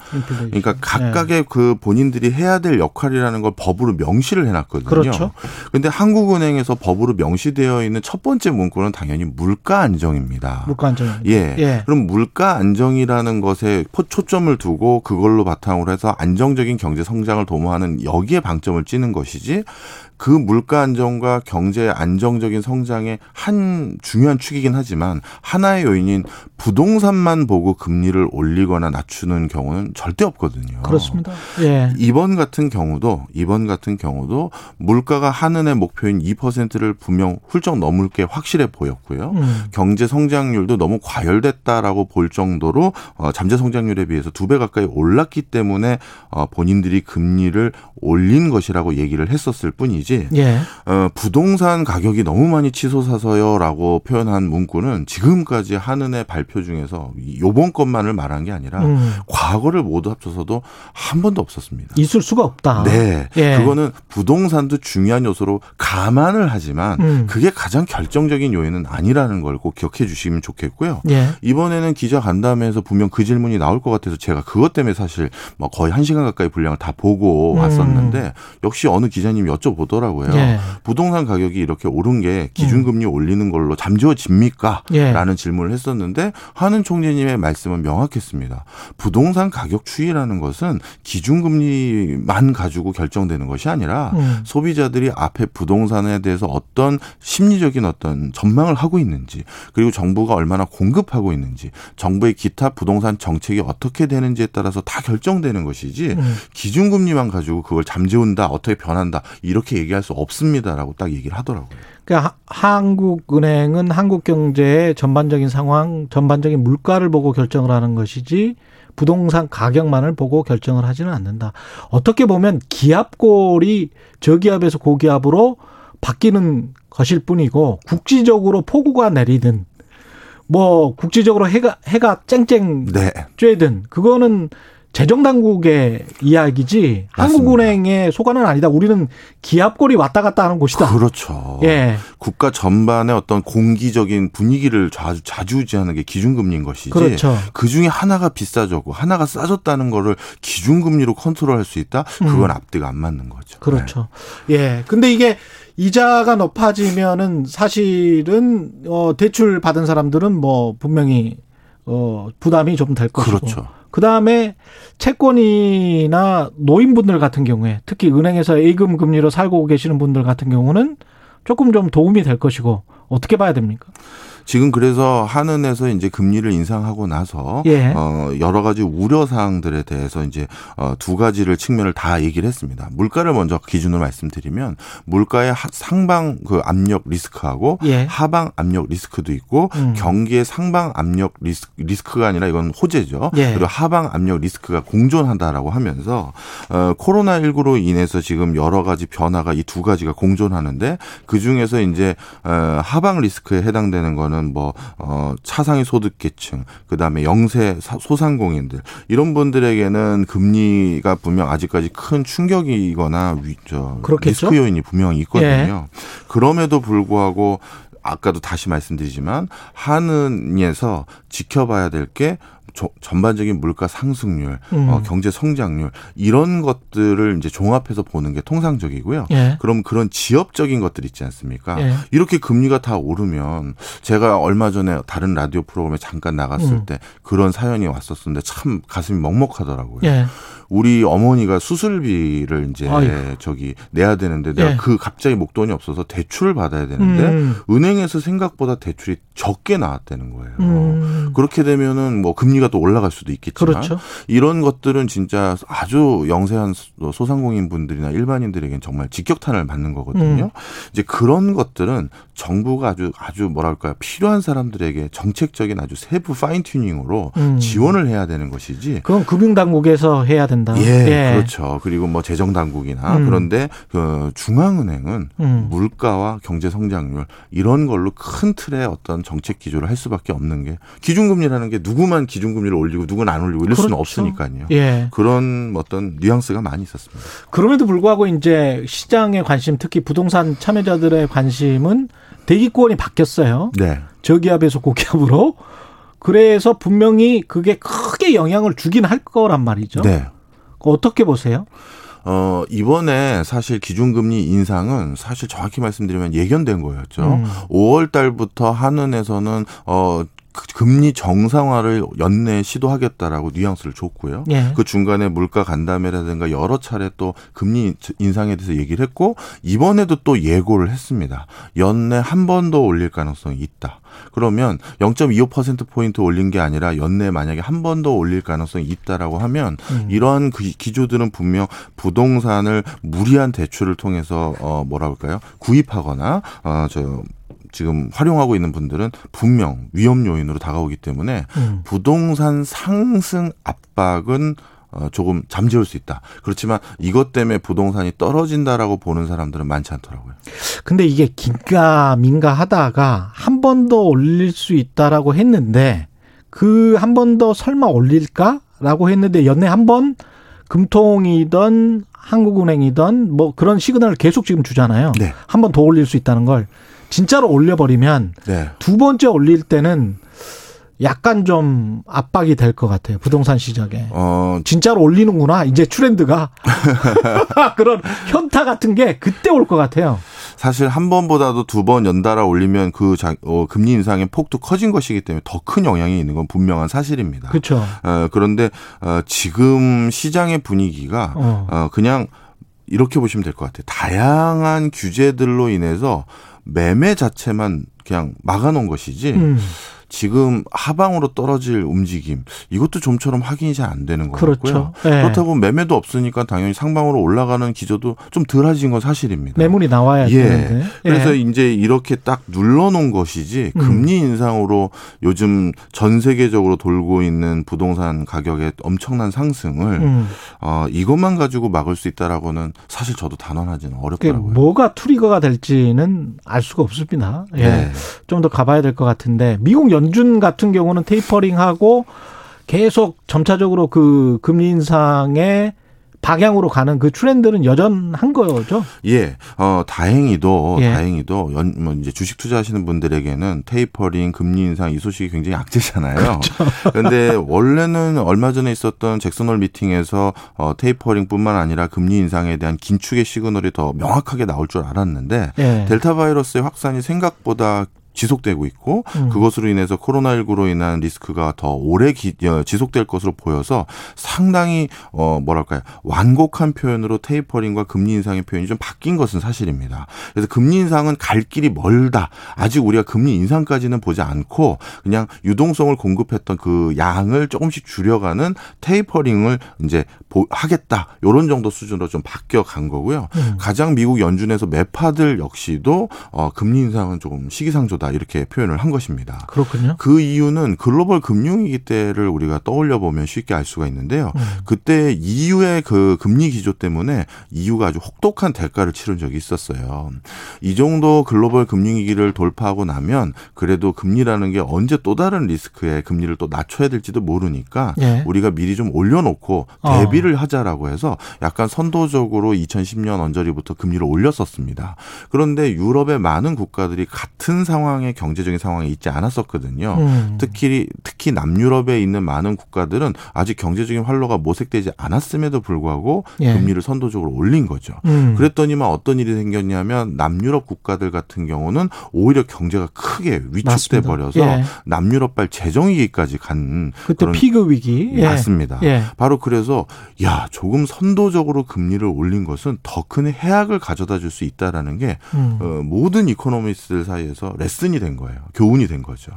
그러니까 각각의 그 본인들이 해야 될 역할이라는 걸 법으로 명시를 해놨거든요. 그렇죠. 근데 한국은행에서 법으로 명시되어 있는 첫 번째 문구는 당연히 물가 안정입니다. 물가 안정. 예. 예. 그럼 물가 안정이라는 것에 포- 초점을 두고 그걸로 바탕으로 해서 안정적인 경제 성장을 도모하는 여기에 방점을 찌는 것이지 그 물가 안정과 경제의 안정적인 성장의 한 중요한 축이긴 하지만 하나의 요인인 부동산만 보고 금리를 올리거나 낮추는 경우는 절대 없거든요. 그렇습니다. 예. 이번 같은 경우도 이번 같은 경우도 물가가 한은의 목표인 2%를 분명 훌쩍 넘을 게 확실해 보였고요. 음. 경제 성장률도 너무 과열됐다라고 볼 정도로 어, 잠재 성장률에 비해서 두 배 가까이 올랐기 때문에 어, 본인들이 금리를 올린 것이라고 얘기를 했었을 뿐이지 예. 어, 부동산 가격이 너무 많이 치솟아서요라고 표현한 문구는 지금까지 한은의 발표 중에서 이 요번 것만을 말한 게 아니라 음. 과거를 모두 합쳐서도 한 번도 없었습니다. 있을 수가 없다. 네. 예. 그거는 부동산도 중요한 요소로 감안을 하지만 음. 그게 가장 결정적인 요인은 아니라는 걸 꼭 기억해 주시면 좋겠고요. 예. 이번에는 기자 간담회에서 분명 그 질문이 나올 것 같아서 제가 그것 때문에 사실 뭐 거의 한 시간 가까이 분량을 다 보고 음. 왔었는데 역시 어느 기자님이 여쭤보더라고요. 하더라고요. 예. 부동산 가격이 이렇게 오른 게 기준금리 올리는 걸로 잠재워집니까? 예. 라는 질문을 했었는데 한은 총재님의 말씀은 명확했습니다. 부동산 가격 추이라는 것은 기준금리만 가지고 결정되는 것이 아니라 음. 소비자들이 앞에 부동산에 대해서 어떤 심리적인 어떤 전망을 하고 있는지 그리고 정부가 얼마나 공급하고 있는지 정부의 기타 부동산 정책이 어떻게 되는지에 따라서 다 결정되는 것이지 음. 기준금리만 가지고 그걸 잠재운다 어떻게 변한다 이렇게 얘기할 수 없습니다라고 딱 얘기를 하더라고요. 그러니까 하- 한국은행은 한국 경제의 전반적인 상황, 전반적인 물가를 보고 결정을 하는 것이지 부동산 가격만을 보고 결정을 하지는 않는다. 어떻게 보면 기압골이 저기압에서 고기압으로 바뀌는 것일 뿐이고 국지적으로 폭우가 내리든 뭐 국지적으로 해가 해가 쨍쨍 네. 쬐든 그거는 재정 당국의 이야기지 맞습니다. 한국은행의 소관은 아니다. 우리는 기압골이 왔다 갔다 하는 곳이다. 그렇죠. 예. 국가 전반의 어떤 공기적인 분위기를 자주 자주지하는 게 기준금리인 것이지. 그렇죠. 그 중에 하나가 비싸졌고 하나가 싸졌다는 거를 기준금리로 컨트롤할 수 있다. 그건 앞뒤가 안 맞는 거죠. 음. 그렇죠. 예. 근데 이게 이자가 높아지면은 사실은 어 대출 받은 사람들은 뭐 분명히 어 부담이 좀될 네. 것이고. 그렇죠. 그 다음에 채권이나 노인분들 같은 경우에 특히 은행에서 예금 금리로 살고 계시는 분들 같은 경우는 조금 좀 도움이 될 것이고 어떻게 봐야 됩니까? 지금 그래서 한은에서 이제 금리를 인상하고 나서 예. 어 여러 가지 우려 사항들에 대해서 이제 어두 가지를 측면을 다 얘기를 했습니다. 물가를 먼저 기준으로 말씀드리면 물가의 하- 상방 그 압력 리스크하고 예. 하방 압력 리스크도 있고 음. 경기의 상방 압력 리스크, 리스크 가 아니라 이건 호재죠. 예. 그리고 하방 압력 리스크가 공존한다라고 하면서 어 코로나 19로 인해서 지금 여러 가지 변화가 이 두 가지가 공존하는데 그 중에서 이제 어 하방 리스크에 해당되는 거는 뭐 어 차상위 소득계층 그다음에 영세 사- 소상공인들 이런 분들에게는 금리가 분명 아직까지 큰 충격이거나 위, 저 그렇겠죠? 리스크 요인이 분명히 예. 있거든요. 그럼에도 불구하고 아까도 다시 말씀드리지만 한은에서 지켜봐야 될 게 전반적인 물가 상승률, 음. 어, 경제 성장률 이런 것들을 이제 종합해서 보는 게 통상적이고요. 예. 그럼 그런 지역적인 것들 있지 않습니까? 예. 이렇게 금리가 다 오르면 제가 얼마 전에 다른 라디오 프로그램에 잠깐 나갔을 음. 때 그런 사연이 왔었는데 참 가슴이 먹먹하더라고요. 예. 우리 어머니가 수술비를 이제 아이고. 저기 내야 되는데 내가 예. 그 갑자기 목돈이 없어서 대출을 받아야 되는데 음. 은행에서 생각보다 대출이 적게 나왔다는 거예요. 음. 그렇게 되면은 뭐 금리가 또 올라갈 수도 있겠지만 그렇죠. 이런 것들은 진짜 아주 영세한 소- 소상공인 분들이나 일반인들에게는 정말 직격탄을 맞는 거거든요. 음. 이제 그런 것들은 정부가 아주 아주 뭐랄까요 필요한 사람들에게 정책적인 아주 세부 파인 튜닝으로 음. 지원을 해야 되는 것이지. 그건 금융 당국에서 해야 된다. 예, 그렇죠. 그리고 뭐 재정 당국이나 음. 그런데 그 중앙은행은 음. 물가와 경제 성장률 이런 걸로 큰 틀의 어떤 정책 기조를 할 수밖에 없는 게 기준금리라는 게 누구만 기준금리를 올리고 누구는 안 올리고 이럴 수는 그렇죠. 없으니까요. 예. 그런 어떤 뉘앙스가 많이 있었습니다. 그럼에도 불구하고 이제 시장의 관심, 특히 부동산 참여자들의 관심은 대기권이 바뀌었어요. 네. 저기압에서 고기압으로. 그래서 분명히 그게 크게 영향을 주긴 할 거란 말이죠. 네. 어떻게 보세요? 어, 이번에 사실 기준금리 인상은 사실 정확히 말씀드리면 예견된 거였죠. 음. 5월 달부터 한은에서는 어, 그 금리 정상화를 연내에 시도하겠다라고 뉘앙스를 줬고요. 예. 그 중간에 물가 간담회라든가 여러 차례 또 금리 인상에 대해서 얘기를 했고 이번에도 또 예고를 했습니다. 연내 한 번 더 올릴 가능성이 있다. 그러면 0.25% 포인트 올린 게 아니라 연내 만약에 한 번 더 올릴 가능성이 있다라고 하면 음. 이러한 그 기조들은 분명 부동산을 무리한 대출을 통해서 어 뭐라 그럴까요? 구입하거나 어저 지금 활용하고 있는 분들은 분명 위험 요인으로 다가오기 때문에 음. 부동산 상승 압박은 어, 조금 잠재울 수 있다. 그렇지만 이것 때문에 부동산이 떨어진다라고 보는 사람들은 많지 않더라고요. 근데 이게 긴가 민가 하다가 한 번 더 올릴 수 있다라고 했는데 그 한 번 더 설마 올릴까라고 했는데 연내 한 번 금통이던 한국은행이던 뭐 그런 시그널을 계속 지금 주잖아요. 네. 한 번 더 올릴 수 있다는 걸 진짜로 올려버리면 네. 두 번째 올릴 때는 약간 좀 압박이 될 것 같아요. 부동산 시장에. 어, 진짜로 올리는구나. 이제 트렌드가. 그런 현타 같은 게 그때 올 것 같아요. 사실 한 번보다도 두 번 연달아 올리면 그 자, 어, 금리 인상의 폭도 커진 것이기 때문에 더 큰 영향이 있는 건 분명한 사실입니다. 그렇죠. 어, 그런데 어, 지금 시장의 분위기가 어. 어, 그냥 이렇게 보시면 될 것 같아요. 다양한 규제들로 인해서 매매 자체만 그냥 막아놓은 것이지 음, 지금 하방으로 떨어질 움직임 이것도 좀처럼 확인이 잘 안 되는 것 그렇죠. 같고요. 예. 그렇다고 매매도 없으니까 당연히 상방으로 올라가는 기조도 좀 덜해진 건 사실입니다. 매물이 나와야 예. 되는데. 그래서 예. 이제 이렇게 딱 눌러놓은 것이지 음. 금리 인상으로 요즘 전 세계적으로 돌고 있는 부동산 가격의 엄청난 상승을 음. 어, 이것만 가지고 막을 수 있다라고는 사실 저도 단언하지는 어렵더라고요. 뭐가 트리거가 될지는 알 수가 없습니다. 예. 네. 좀더 가봐야 될 것 같은데 미국 연준 같은 경우는 테이퍼링하고 계속 점차적으로 그 금리 인상의 방향으로 가는 그 트렌드는 여전한 거죠. 예, 어, 다행히도, 예. 다행히도, 연, 뭐, 이제 주식 투자하시는 분들에게는 테이퍼링, 금리 인상 이 소식이 굉장히 악재잖아요. 그렇죠. 그런데 원래는 얼마 전에 있었던 잭슨홀 미팅에서 어, 테이퍼링 뿐만 아니라 금리 인상에 대한 긴축의 시그널이 더 명확하게 나올 줄 알았는데, 예. 델타 바이러스의 확산이 생각보다 지속되고 있고 음. 그것으로 인해서 코로나19로 인한 리스크가 더 오래 기, 어, 지속될 것으로 보여서 상당히 어 뭐랄까요 완곡한 표현으로 테이퍼링과 금리 인상의 표현이 좀 바뀐 것은 사실입니다. 그래서 금리 인상은 갈 길이 멀다. 아직 우리가 금리 인상까지는 보지 않고 그냥 유동성을 공급했던 그 양을 조금씩 줄여가는 테이퍼링을 이제 보, 하겠다. 요런 정도 수준으로 좀 바뀌어 간 거고요. 음. 가장 미국 연준에서 매파들 역시도 어, 금리 인상은 조금 시기상조 다 이렇게 표현을 한 것입니다. 그렇군요. 그 이유는 글로벌 금융위기 때를 우리가 떠올려 보면 쉽게 알 수가 있는데요. 음. 그때 EU의 그 금리 기조 때문에 EU가 아주 혹독한 대가를 치른 적이 있었어요. 이 정도 글로벌 금융위기를 돌파하고 나면 그래도 금리라는 게 언제 또 다른 리스크에 금리를 또 낮춰야 될지도 모르니까 예. 우리가 미리 좀 올려놓고 어. 대비를 하자라고 해서 약간 선도적으로 2010년 언저리부터 금리를 올렸었습니다. 그런데 유럽의 많은 국가들이 같은 상황 의 경제적인 상황에 있지 않았었거든요. 음. 특히 특히 남유럽에 있는 많은 국가들은 아직 경제적인 활로가 모색되지 않았음에도 불구하고 예. 금리를 선도적으로 올린 거죠. 음. 그랬더니만 어떤 일이 생겼냐면 남유럽 국가들 같은 경우는 오히려 경제가 크게 위축돼. 버려서 예. 남유럽발 재정 위기까지 간 그때 피그 위기. 예. 맞습니다. 예. 바로 그래서 야 조금 선도적으로 금리를 올린 것은 더 큰 해악을 가져다 줄 수 있다라는 게 음. 어, 모든 이코노미스트들 사이에서 lesson이 된 거예요. 교훈이 된 거죠.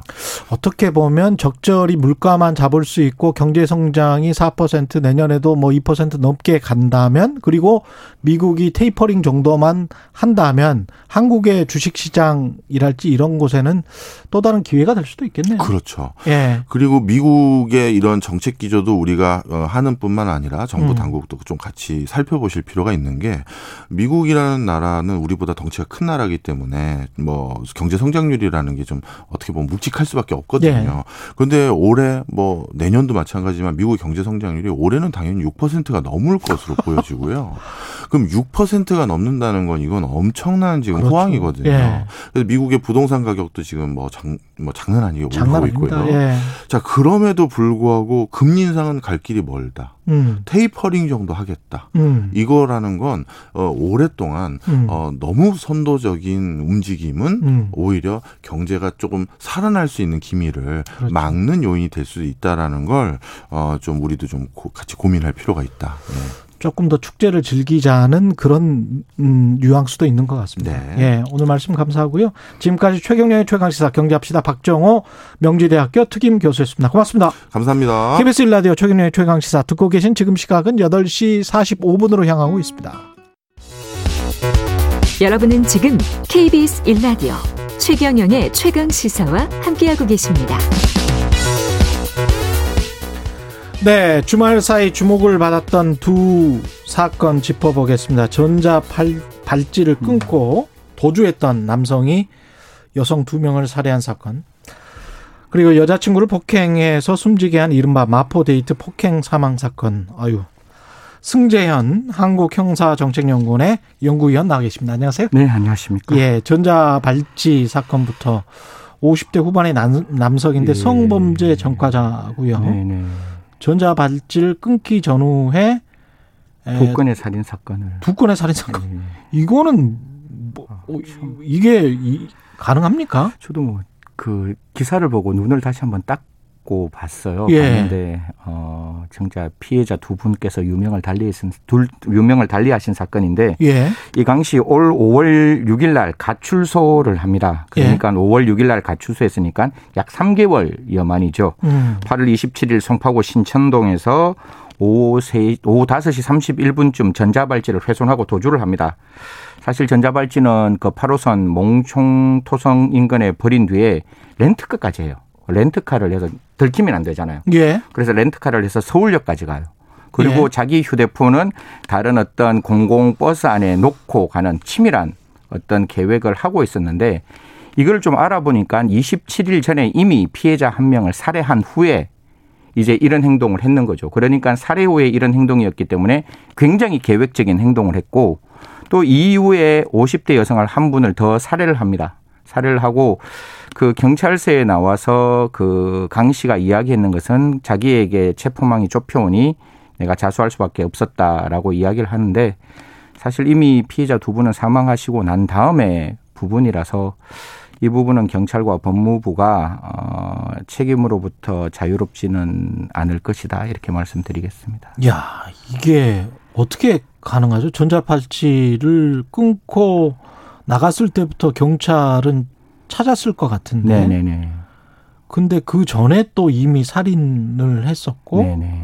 어떻게 보면 적절히 물가만 잡을 수 있고 경제 성장이 4% 내년에도 뭐 2% 넘게 간다면 그리고 미국이 테이퍼링 정도만 한다면 한국의 주식 시장이랄지 이런 곳에는 또 다른 기회가 될 수도 있겠네요. 그렇죠. 예. 그리고 미국의 이런 정책 기조도 우리가 어, 하는 뿐만 아니라 정부 음. 당국도 좀 같이 살펴보실 필요가 있는 게 미국이라는 나라는 우리보다 덩치가 큰 나라이기 때문에 뭐 경제 성장률 이라는 게 좀 어떻게 보면 묵직할 수밖에 없거든요. 그런데 올해 뭐 내년도 마찬가지지만 미국 경제 성장률이 올해는 당연히 6%가 넘을 것으로 보여지고요. 그럼 6%가 넘는다는 건 이건 엄청난 지금 그렇죠. 호황이거든요. 예. 그래서 미국의 부동산 가격도 지금 뭐 장, 뭐 장난 아니게 오르고 있고요. 예. 자, 그럼에도 불구하고 금리 인상은 갈 길이 멀다. 음. 테이퍼링 정도 하겠다. 음. 이거라는 건 어, 오랫동안 음. 어, 너무 선도적인 움직임은 음. 오히려 경제가 조금 살아날 수 있는 기미를 그렇죠. 막는 요인이 될 수 있다라는 걸 어, 좀 우리도 좀 고- 같이 고민할 필요가 있다. 네. 조금 더 축제를 즐기자는 그런 음, 뉘앙스도 있는 것 같습니다. 네. 예, 오늘 말씀 감사하고요. 지금까지 최경련의 최강시사 경제합시다 박정호 명지대학교 특임 교수였습니다. 고맙습니다. 감사합니다. KBS 일라디오 최경련의 최강시사 듣고 계신 지금 시각은 8시 45분으로 향하고 있습니다. 여러분은 지금 KBS 일라디오 최경영의 최강 시사와 함께하고 계십니다. 네, 주말 사이 주목을 받았던 두 사건 짚어보겠습니다. 전자 팔, 발찌를 끊고 도주했던 남성이 여성 두 명을 살해한 사건. 그리고 여자친구를 폭행해서 숨지게 한 이른바 마포 데이트 폭행 사망 사건. 아유. 승재현 한국형사정책연구원의 연구위원 나와 계십니다. 안녕하세요. 네, 안녕하십니까. 예, 전자 발찌 사건부터 50대 후반의 남, 남성인데 예. 성범죄 전과자고요. 네네. 전자발찌를 끊기 전후에 에, 두 건의 살인 사건을. 두 건의 살인 사건. 네. 이거는 뭐, 아, 어, 이게 이, 가능합니까? 저도 뭐 그 기사를 보고 눈을 다시 한번 닦고 봤어요. 예. 봤는데 어 정작 피해자 두 분께서 유명을 달리하신 둘 유명을 달리하신 사건인데 예. 이강 씨 올 5월 6일 날 가출소를 합니다. 그러니까 5월 6일 날 가출소했으니까 약 3개월여 만이죠. 음. 8월 27일 송파구 신천동에서 오후, 3, 오후 5시 31분쯤 전자발찌를 훼손하고 도주를 합니다. 사실 전자발찌는 그 8호선 몽총 토성 인근에 버린 뒤에 렌트카까지 해요. 렌트카를 해서 들키면 안 되잖아요. 예. 그래서 렌트카를 해서 서울역까지 가요. 그리고 예. 자기 휴대폰은 다른 어떤 공공버스 안에 놓고 가는 치밀한 어떤 계획을 하고 있었는데 이걸 좀 알아보니까 27일 전에 이미 피해자 한 명을 살해한 후에 이제 이런 행동을 했는 거죠. 그러니까 살해 후에 이런 행동이었기 때문에 굉장히 계획적인 행동을 했고 또 이후에 50대 여성을 한 분을 더 살해를 합니다. 살해를 하고 그 경찰서에 나와서 그 강 씨가 이야기했는 것은 자기에게 체포망이 좁혀오니 내가 자수할 수밖에 없었다라고 이야기를 하는데 사실 이미 피해자 두 분은 사망하시고 난 다음에 부분이라서 이 부분은 경찰과 법무부가 어, 책임으로부터 자유롭지는 않을 것이다 이렇게 말씀드리겠습니다. 야, 이게 어떻게 가능하죠? 전자발찌를 끊고 나갔을 때부터 경찰은 찾았을 것 같은데. 네네네. 근데 그 전에 또 이미 살인을 했었고 네네.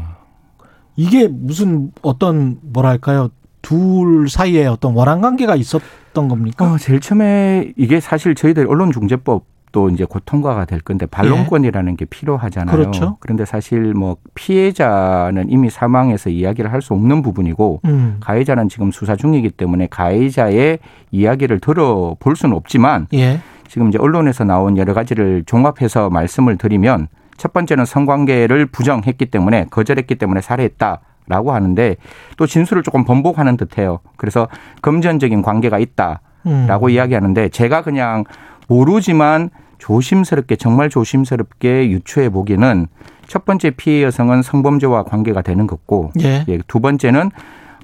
이게 무슨 어떤 뭐랄까요? 둘 사이에 어떤 원한 관계가 있었던 겁니까? 어, 제일 처음에 이게 사실 저희들 언론중재법 도 이제 곧 통과가 될 건데 반론권이라는 게 필요하잖아요. 그렇죠. 그런데 사실 뭐 피해자는 이미 사망해서 이야기를 할 수 없는 부분이고 음. 가해자는 지금 수사 중이기 때문에 가해자의 이야기를 들어볼 수는 없지만 예. 지금 이제 언론에서 나온 여러 가지를 종합해서 말씀을 드리면 첫 번째는 성관계를 부정했기 때문에 거절했기 때문에 살해했다 라고 하는데 또 진술을 조금 번복하는 듯해요. 그래서 금전적인 관계가 있다라고 음. 이야기하는데 제가 그냥 모르지만 조심스럽게 정말 조심스럽게 유추해 보기는 첫 번째 피해 여성은 성범죄와 관계가 되는 것고 예. 예, 두 번째는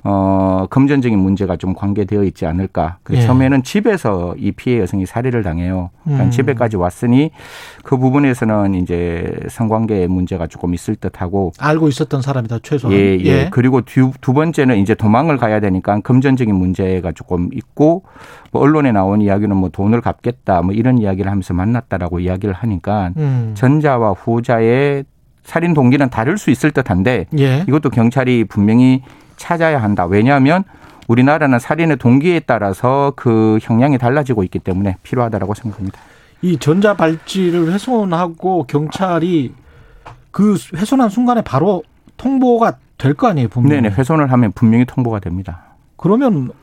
어, 금전적인 문제가 좀 관계되어 있지 않을까. 그 예. 처음에는 집에서 이 피해 여성이 살해를 당해요. 그러니까 음. 집에까지 왔으니 그 부분에서는 이제 성관계 문제가 조금 있을 듯하고 알고 있었던 사람이다 최소한. 예, 예. 그리고 두, 두 번째는 이제 도망을 가야 되니까 금전적인 문제가 조금 있고 뭐 언론에 나온 이야기는 뭐 돈을 갚겠다 뭐 이런 이야기를 하면서 만났다라고 이야기를 하니까 음. 전자와 후자의 살인 동기는 다를 수 있을 듯한데 예. 이것도 경찰이 분명히 찾아야 한다. 왜냐하면 우리나라는 살인의 동기에 따라서 그 형량이 달라지고 있기 때문에 필요하다라고 생각합니다. 이 전자 발찌를 훼손하고 경찰이 그 훼손한 순간에 바로 통보가 될 거 아니에요, 분명히. 네네 훼손을 하면 분명히 통보가 됩니다. 그러면 어,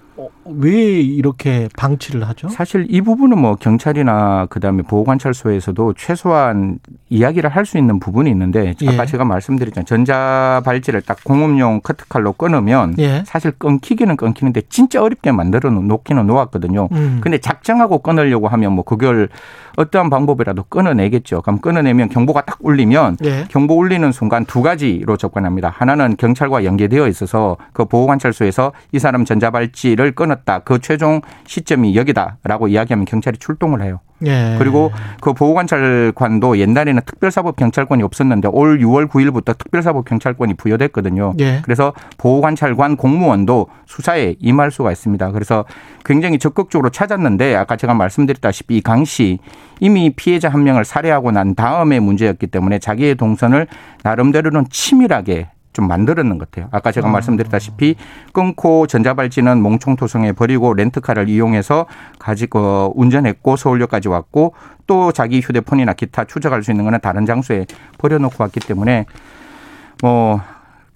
왜 이렇게 방치를 하죠? 사실 이 부분은 뭐 경찰이나 그다음에 보호관찰소에서도 최소한 이야기를 할 수 있는 부분이 있는데 아까 예. 제가 말씀드렸잖아요. 전자 발찌를 딱 공업용 커트칼로 끊으면 예. 사실 끊기기는 끊기는데 진짜 어렵게 만들어 놓기는 놓았거든요. 음. 근데 작정하고 끊으려고 하면 뭐 그걸 어떠한 방법이라도 끊어내겠죠. 그럼 끊어내면 경보가 딱 울리면 예. 경보 울리는 순간 두 가지로 접근합니다. 하나는 경찰과 연계되어 있어서 그 보호관찰소에서 이 사람 전자발찌를 끊었다. 그 최종 시점이 여기다라고 이야기하면 경찰이 출동을 해요. 예. 그리고 그 보호관찰관도 옛날에는 특별사법경찰권이 없었는데 올 6월 9일부터 특별사법경찰권이 부여됐거든요. 예. 그래서 보호관찰관 공무원도 수사에 임할 수가 있습니다. 그래서 굉장히 적극적으로 찾았는데 아까 제가 말씀드렸다시피 이강씨 이미 피해자 한 명을 살해하고 난 다음에 문제였기 때문에 자기의 동선을 나름대로는 치밀하게 좀 만들었는 것 같아요. 아까 제가 말씀드렸다시피 끊고 전자발찌는 몽총토성에 버리고 렌트카를 이용해서 가지고 운전했고 서울역까지 왔고 또 자기 휴대폰이나 기타 추적할 수 있는 거는 다른 장소에 버려놓고 왔기 때문에 뭐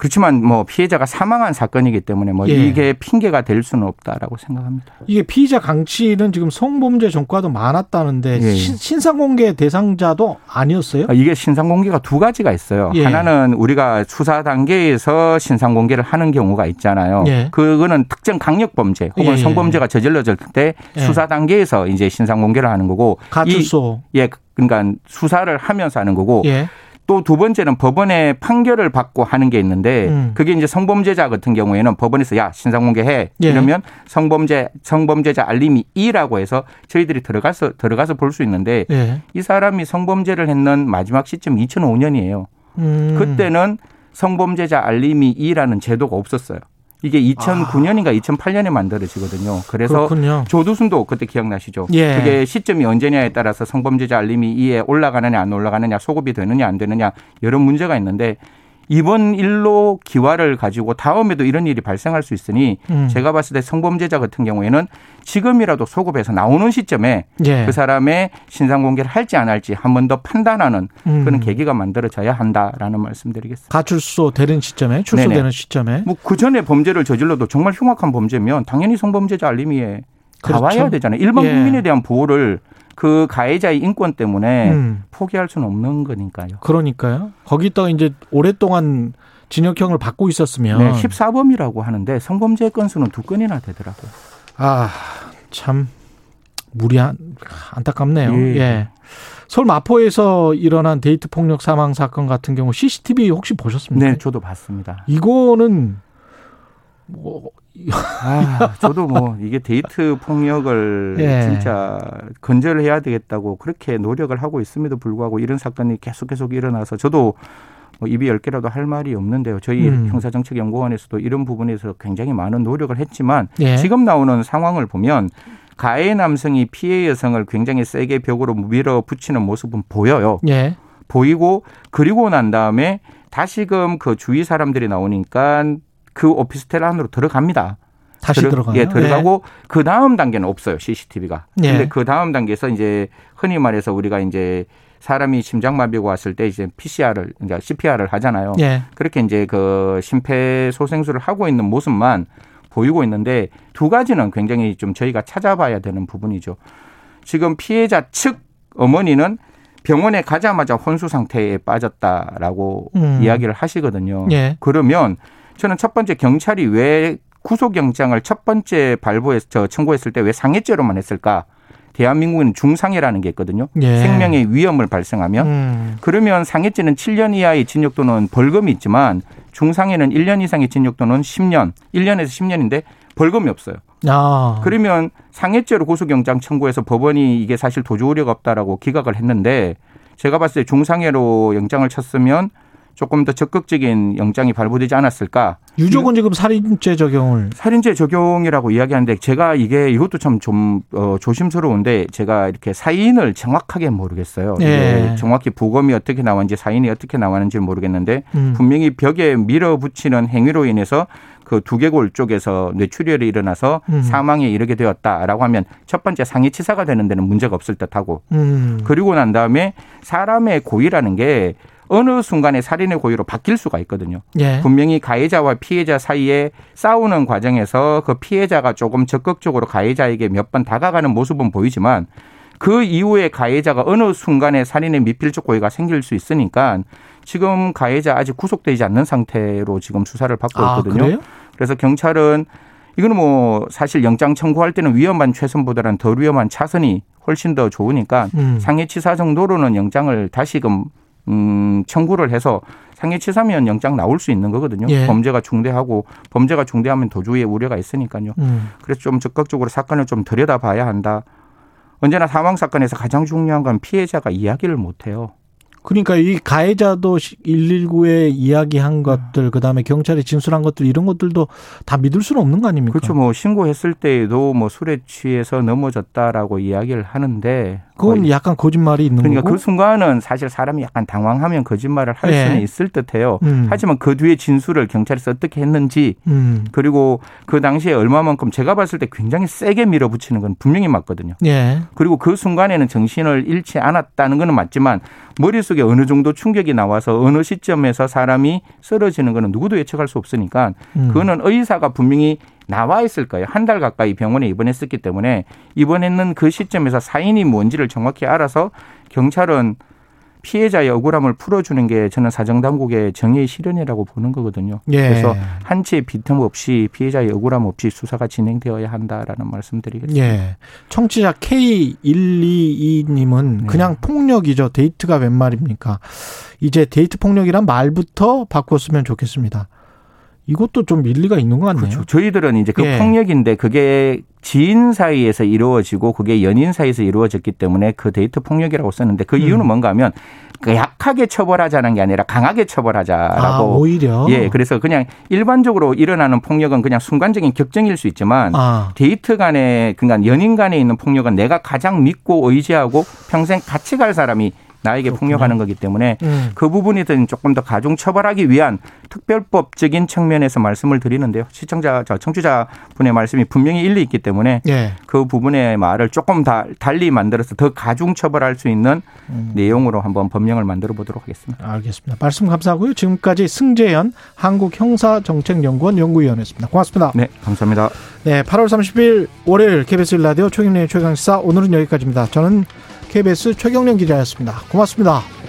그렇지만 뭐 피해자가 사망한 사건이기 때문에 뭐 예. 이게 핑계가 될 수는 없다라고 생각합니다. 이게 피의자 강 씨는 지금 성범죄 전과도 많았다는데 예. 신- 신상공개 대상자도 아니었어요? 아, 이게 신상 공개가 두 가지가 있어요. 예. 하나는 우리가 수사 단계에서 신상 공개를 하는 경우가 있잖아요. 예. 그거는 특정 강력 범죄 혹은 예, 예. 성범죄가 저질러질 때 예. 수사 단계에서 이제 신상 공개를 하는 거고 가출소. 이, 예, 그러니까 수사를 하면서 하는 거고 예. 또 두 번째는 법원의 판결을 받고 하는 게 있는데 음. 그게 이제 성범죄자 같은 경우에는 법원에서 야 신상 공개해 예. 이러면 성범죄 성범죄자 알림이 이라고 해서 저희들이 들어가서 들어가서 볼 수 있는데 예. 이 사람이 성범죄를 했는 마지막 시점 2005년이에요. 음. 그때는 성범죄자 알림이 이라는 제도가 없었어요. 이게 2009년인가 2008년에 만들어지거든요. 그래서 그렇군요. 조두순도 그때 기억나시죠? 예. 그게 시점이 언제냐에 따라서 성범죄자 알림이 이에 올라가느냐 안 올라가느냐 소급이 되느냐 안 되느냐 여러 문제가 있는데 이번 일로 기화를 가지고 다음에도 이런 일이 발생할 수 있으니 음. 제가 봤을 때 성범죄자 같은 경우에는 지금이라도 소급해서 나오는 시점에 예. 그 사람의 신상 공개를 할지 안 할지 한 번 더 판단하는 음. 그런 계기가 만들어져야 한다라는 말씀드리겠습니다. 가출소 되는 시점에 출소되는 네네. 시점에 뭐 그 전에 범죄를 저질러도 정말 흉악한 범죄면 당연히 성범죄자 알림이에 그렇죠. 가와야 되잖아요. 일반 예. 국민에 대한 보호를 그 가해자의 인권 때문에 음. 포기할 수는 없는 거니까요. 그러니까요. 거기다가 이제 오랫동안 징역형을 받고 있었으면 네, 14범이라고 하는데 성범죄 건수는 두 건이나 되더라고요. 아, 참 무리한 안타깝네요. 예. 예. 서울 마포에서 일어난 데이트 폭력 사망 사건 같은 경우 CCTV 혹시 보셨습니까? 네, 저도 봤습니다. 이거는 뭐 아, 저도 뭐 이게 데이트 폭력을 예. 진짜 근절을 해야 되겠다고 그렇게 노력을 하고 있음에도 불구하고 이런 사건이 계속 계속 일어나서 저도 뭐 입이 열 개라도 할 말이 없는데요. 저희 음. 형사정책연구원에서도 이런 부분에서 굉장히 많은 노력을 했지만 예. 지금 나오는 상황을 보면 가해 남성이 피해 여성을 굉장히 세게 벽으로 밀어붙이는 모습은 보여요. 예. 보이고 그리고 난 다음에 다시금 그 주위 사람들이 나오니까 그 오피스텔 안으로 들어갑니다. 다시 들어- 들어가요. 예, 들어가고 그 다음 단계는 없어요 CCTV가. 예. 근데 그 다음 단계에서 이제 흔히 말해서 우리가 이제 사람이 심장마비가 왔을 때 이제 PCR을 그러니까 CPR을 하잖아요. 예. 그렇게 이제 그 심폐소생술을 하고 있는 모습만 보이고 있는데 두 가지는 굉장히 좀 저희가 찾아봐야 되는 부분이죠. 지금 피해자 측 어머니는 병원에 가자마자 혼수 상태에 빠졌다라고 음. 이야기를 하시거든요. 예. 그러면 저는 첫 번째 경찰이 왜 구속영장을 첫 번째 발부했, 저 청구했을 때 왜 상해죄로만 했을까? 대한민국은 중상해라는 게 있거든요. 예. 생명의 위험을 발생하면 음. 그러면 상해죄는 7년 이하의 징역 또는 벌금이 있지만 중상해는 1년 이상의 징역 또는 10년, 1년에서 10년인데 벌금이 없어요. 아. 그러면 상해죄로 구속영장 청구해서 법원이 이게 사실 도주 우려가 없다라고 기각을 했는데 제가 봤을 때 중상해로 영장을 쳤으면 조금 더 적극적인 영장이 발부되지 않았을까. 유족은 지금 살인죄 적용을 살인죄 적용이라고 이야기하는데 제가 이게 이것도 참 좀 어, 조심스러운데 제가 이렇게 사인을 정확하게 모르겠어요. 예. 정확히 부검이 어떻게 나왔는지 사인이 어떻게 나왔는지 모르겠는데 음. 분명히 벽에 밀어붙이는 행위로 인해서 그 두개골 쪽에서 뇌출혈이 일어나서 음. 사망에 이르게 되었다라고 하면 첫 번째 상해치사가 되는 데는 문제가 없을 듯하고 음. 그리고 난 다음에 사람의 고의라는 게 어느 순간에 살인의 고의로 바뀔 수가 있거든요. 예. 분명히 가해자와 피해자 사이에 싸우는 과정에서 그 피해자가 조금 적극적으로 가해자에게 몇 번 다가가는 모습은 보이지만 그 이후에 가해자가 어느 순간에 살인의 미필적 고의가 생길 수 있으니까 지금 가해자 아직 구속되지 않는 상태로 지금 수사를 받고 아, 있거든요. 그래요? 그래서 경찰은 이거는 뭐 사실 영장 청구할 때는 위험한 최선보다는 덜 위험한 차선이 훨씬 더 좋으니까 음. 상해치사 정도로는 영장을 다시금 음, 청구를 해서 상해 치사면 영장 나올 수 있는 거거든요. 예. 범죄가 중대하고 범죄가 중대하면 도주의 우려가 있으니까요. 음. 그래서 좀 적극적으로 사건을 좀 들여다봐야 한다. 언제나 사망 사건에서 가장 중요한 건 피해자가 이야기를 못 해요. 그러니까 이 가해자도 119에 이야기한 것들 그 다음에 경찰에 진술한 것들 이런 것들도 다 믿을 수는 없는 거 아닙니까? 그렇죠. 뭐 신고했을 때에도 뭐 술에 취해서 넘어졌다라고 이야기를 하는데 그건 약간 거짓말이 있는 그러니까 거고. 그 순간은 사실 사람이 약간 당황하면 거짓말을 할 예. 수는 있을 듯해요. 음. 하지만 그 뒤에 진술을 경찰에서 어떻게 했는지 음. 그리고 그 당시에 얼마만큼 제가 봤을 때 굉장히 세게 밀어붙이는 건 분명히 맞거든요. 예. 그리고 그 순간에는 정신을 잃지 않았다는 건 맞지만 머릿속에 어느 정도 충격이 나와서 어느 시점에서 사람이 쓰러지는 거는 누구도 예측할 수 없으니까 음. 그거는 의사가 분명히 나와 있을 거예요. 한 달 가까이 병원에 입원했었기 때문에 입원했는 그 시점에서 사인이 뭔지를 정확히 알아서 경찰은 피해자의 억울함을 풀어주는 게 저는 사정당국의 정의의 실현이라고 보는 거거든요. 예. 그래서 한치의 비틈 없이 피해자의 억울함 없이 수사가 진행되어야 한다라는 말씀드리겠습니다. 예. 청취자 K122님은 네. 그냥 폭력이죠. 데이트가 웬 말입니까? 이제 데이트 폭력이란 말부터 바꿨으면 좋겠습니다. 이것도 좀 일리가 있는 것 같네요. 그렇죠. 저희들은 이제 그 예. 폭력인데 그게 지인 사이에서 이루어지고 그게 연인 사이에서 이루어졌기 때문에 그 데이트 폭력이라고 썼는데 그 이유는 음. 뭔가 하면 그 약하게 처벌하자는 게 아니라 강하게 처벌하자라고. 아, 오히려. 예, 그래서 그냥 일반적으로 일어나는 폭력은 그냥 순간적인 격정일 수 있지만 아, 데이트 간에 그러니까 연인 간에 있는 폭력은 내가 가장 믿고 의지하고 평생 같이 갈 사람이 나에게 폭력하는 거기 때문에 음. 그 부분에 대한 조금 더 가중 처벌하기 위한 특별법적인 측면에서 말씀을 드리는데요. 시청자, 저 청취자 분의 말씀이 분명히 일리 있기 때문에 예. 그 부분의 말을 조금 다 달리 만들어서 더 가중 처벌할 수 있는 음. 내용으로 한번 법령을 만들어 보도록 하겠습니다. 알겠습니다. 말씀 감사하고요. 지금까지 승재현 한국형사정책연구원 연구위원이었습니다. 고맙습니다. 네, 감사합니다. 네, 8월 30일 월요일 KBS 라디오 최경련의 최강시사 오늘은 여기까지입니다. 저는 KBS 최경련 기자였습니다. 고맙습니다.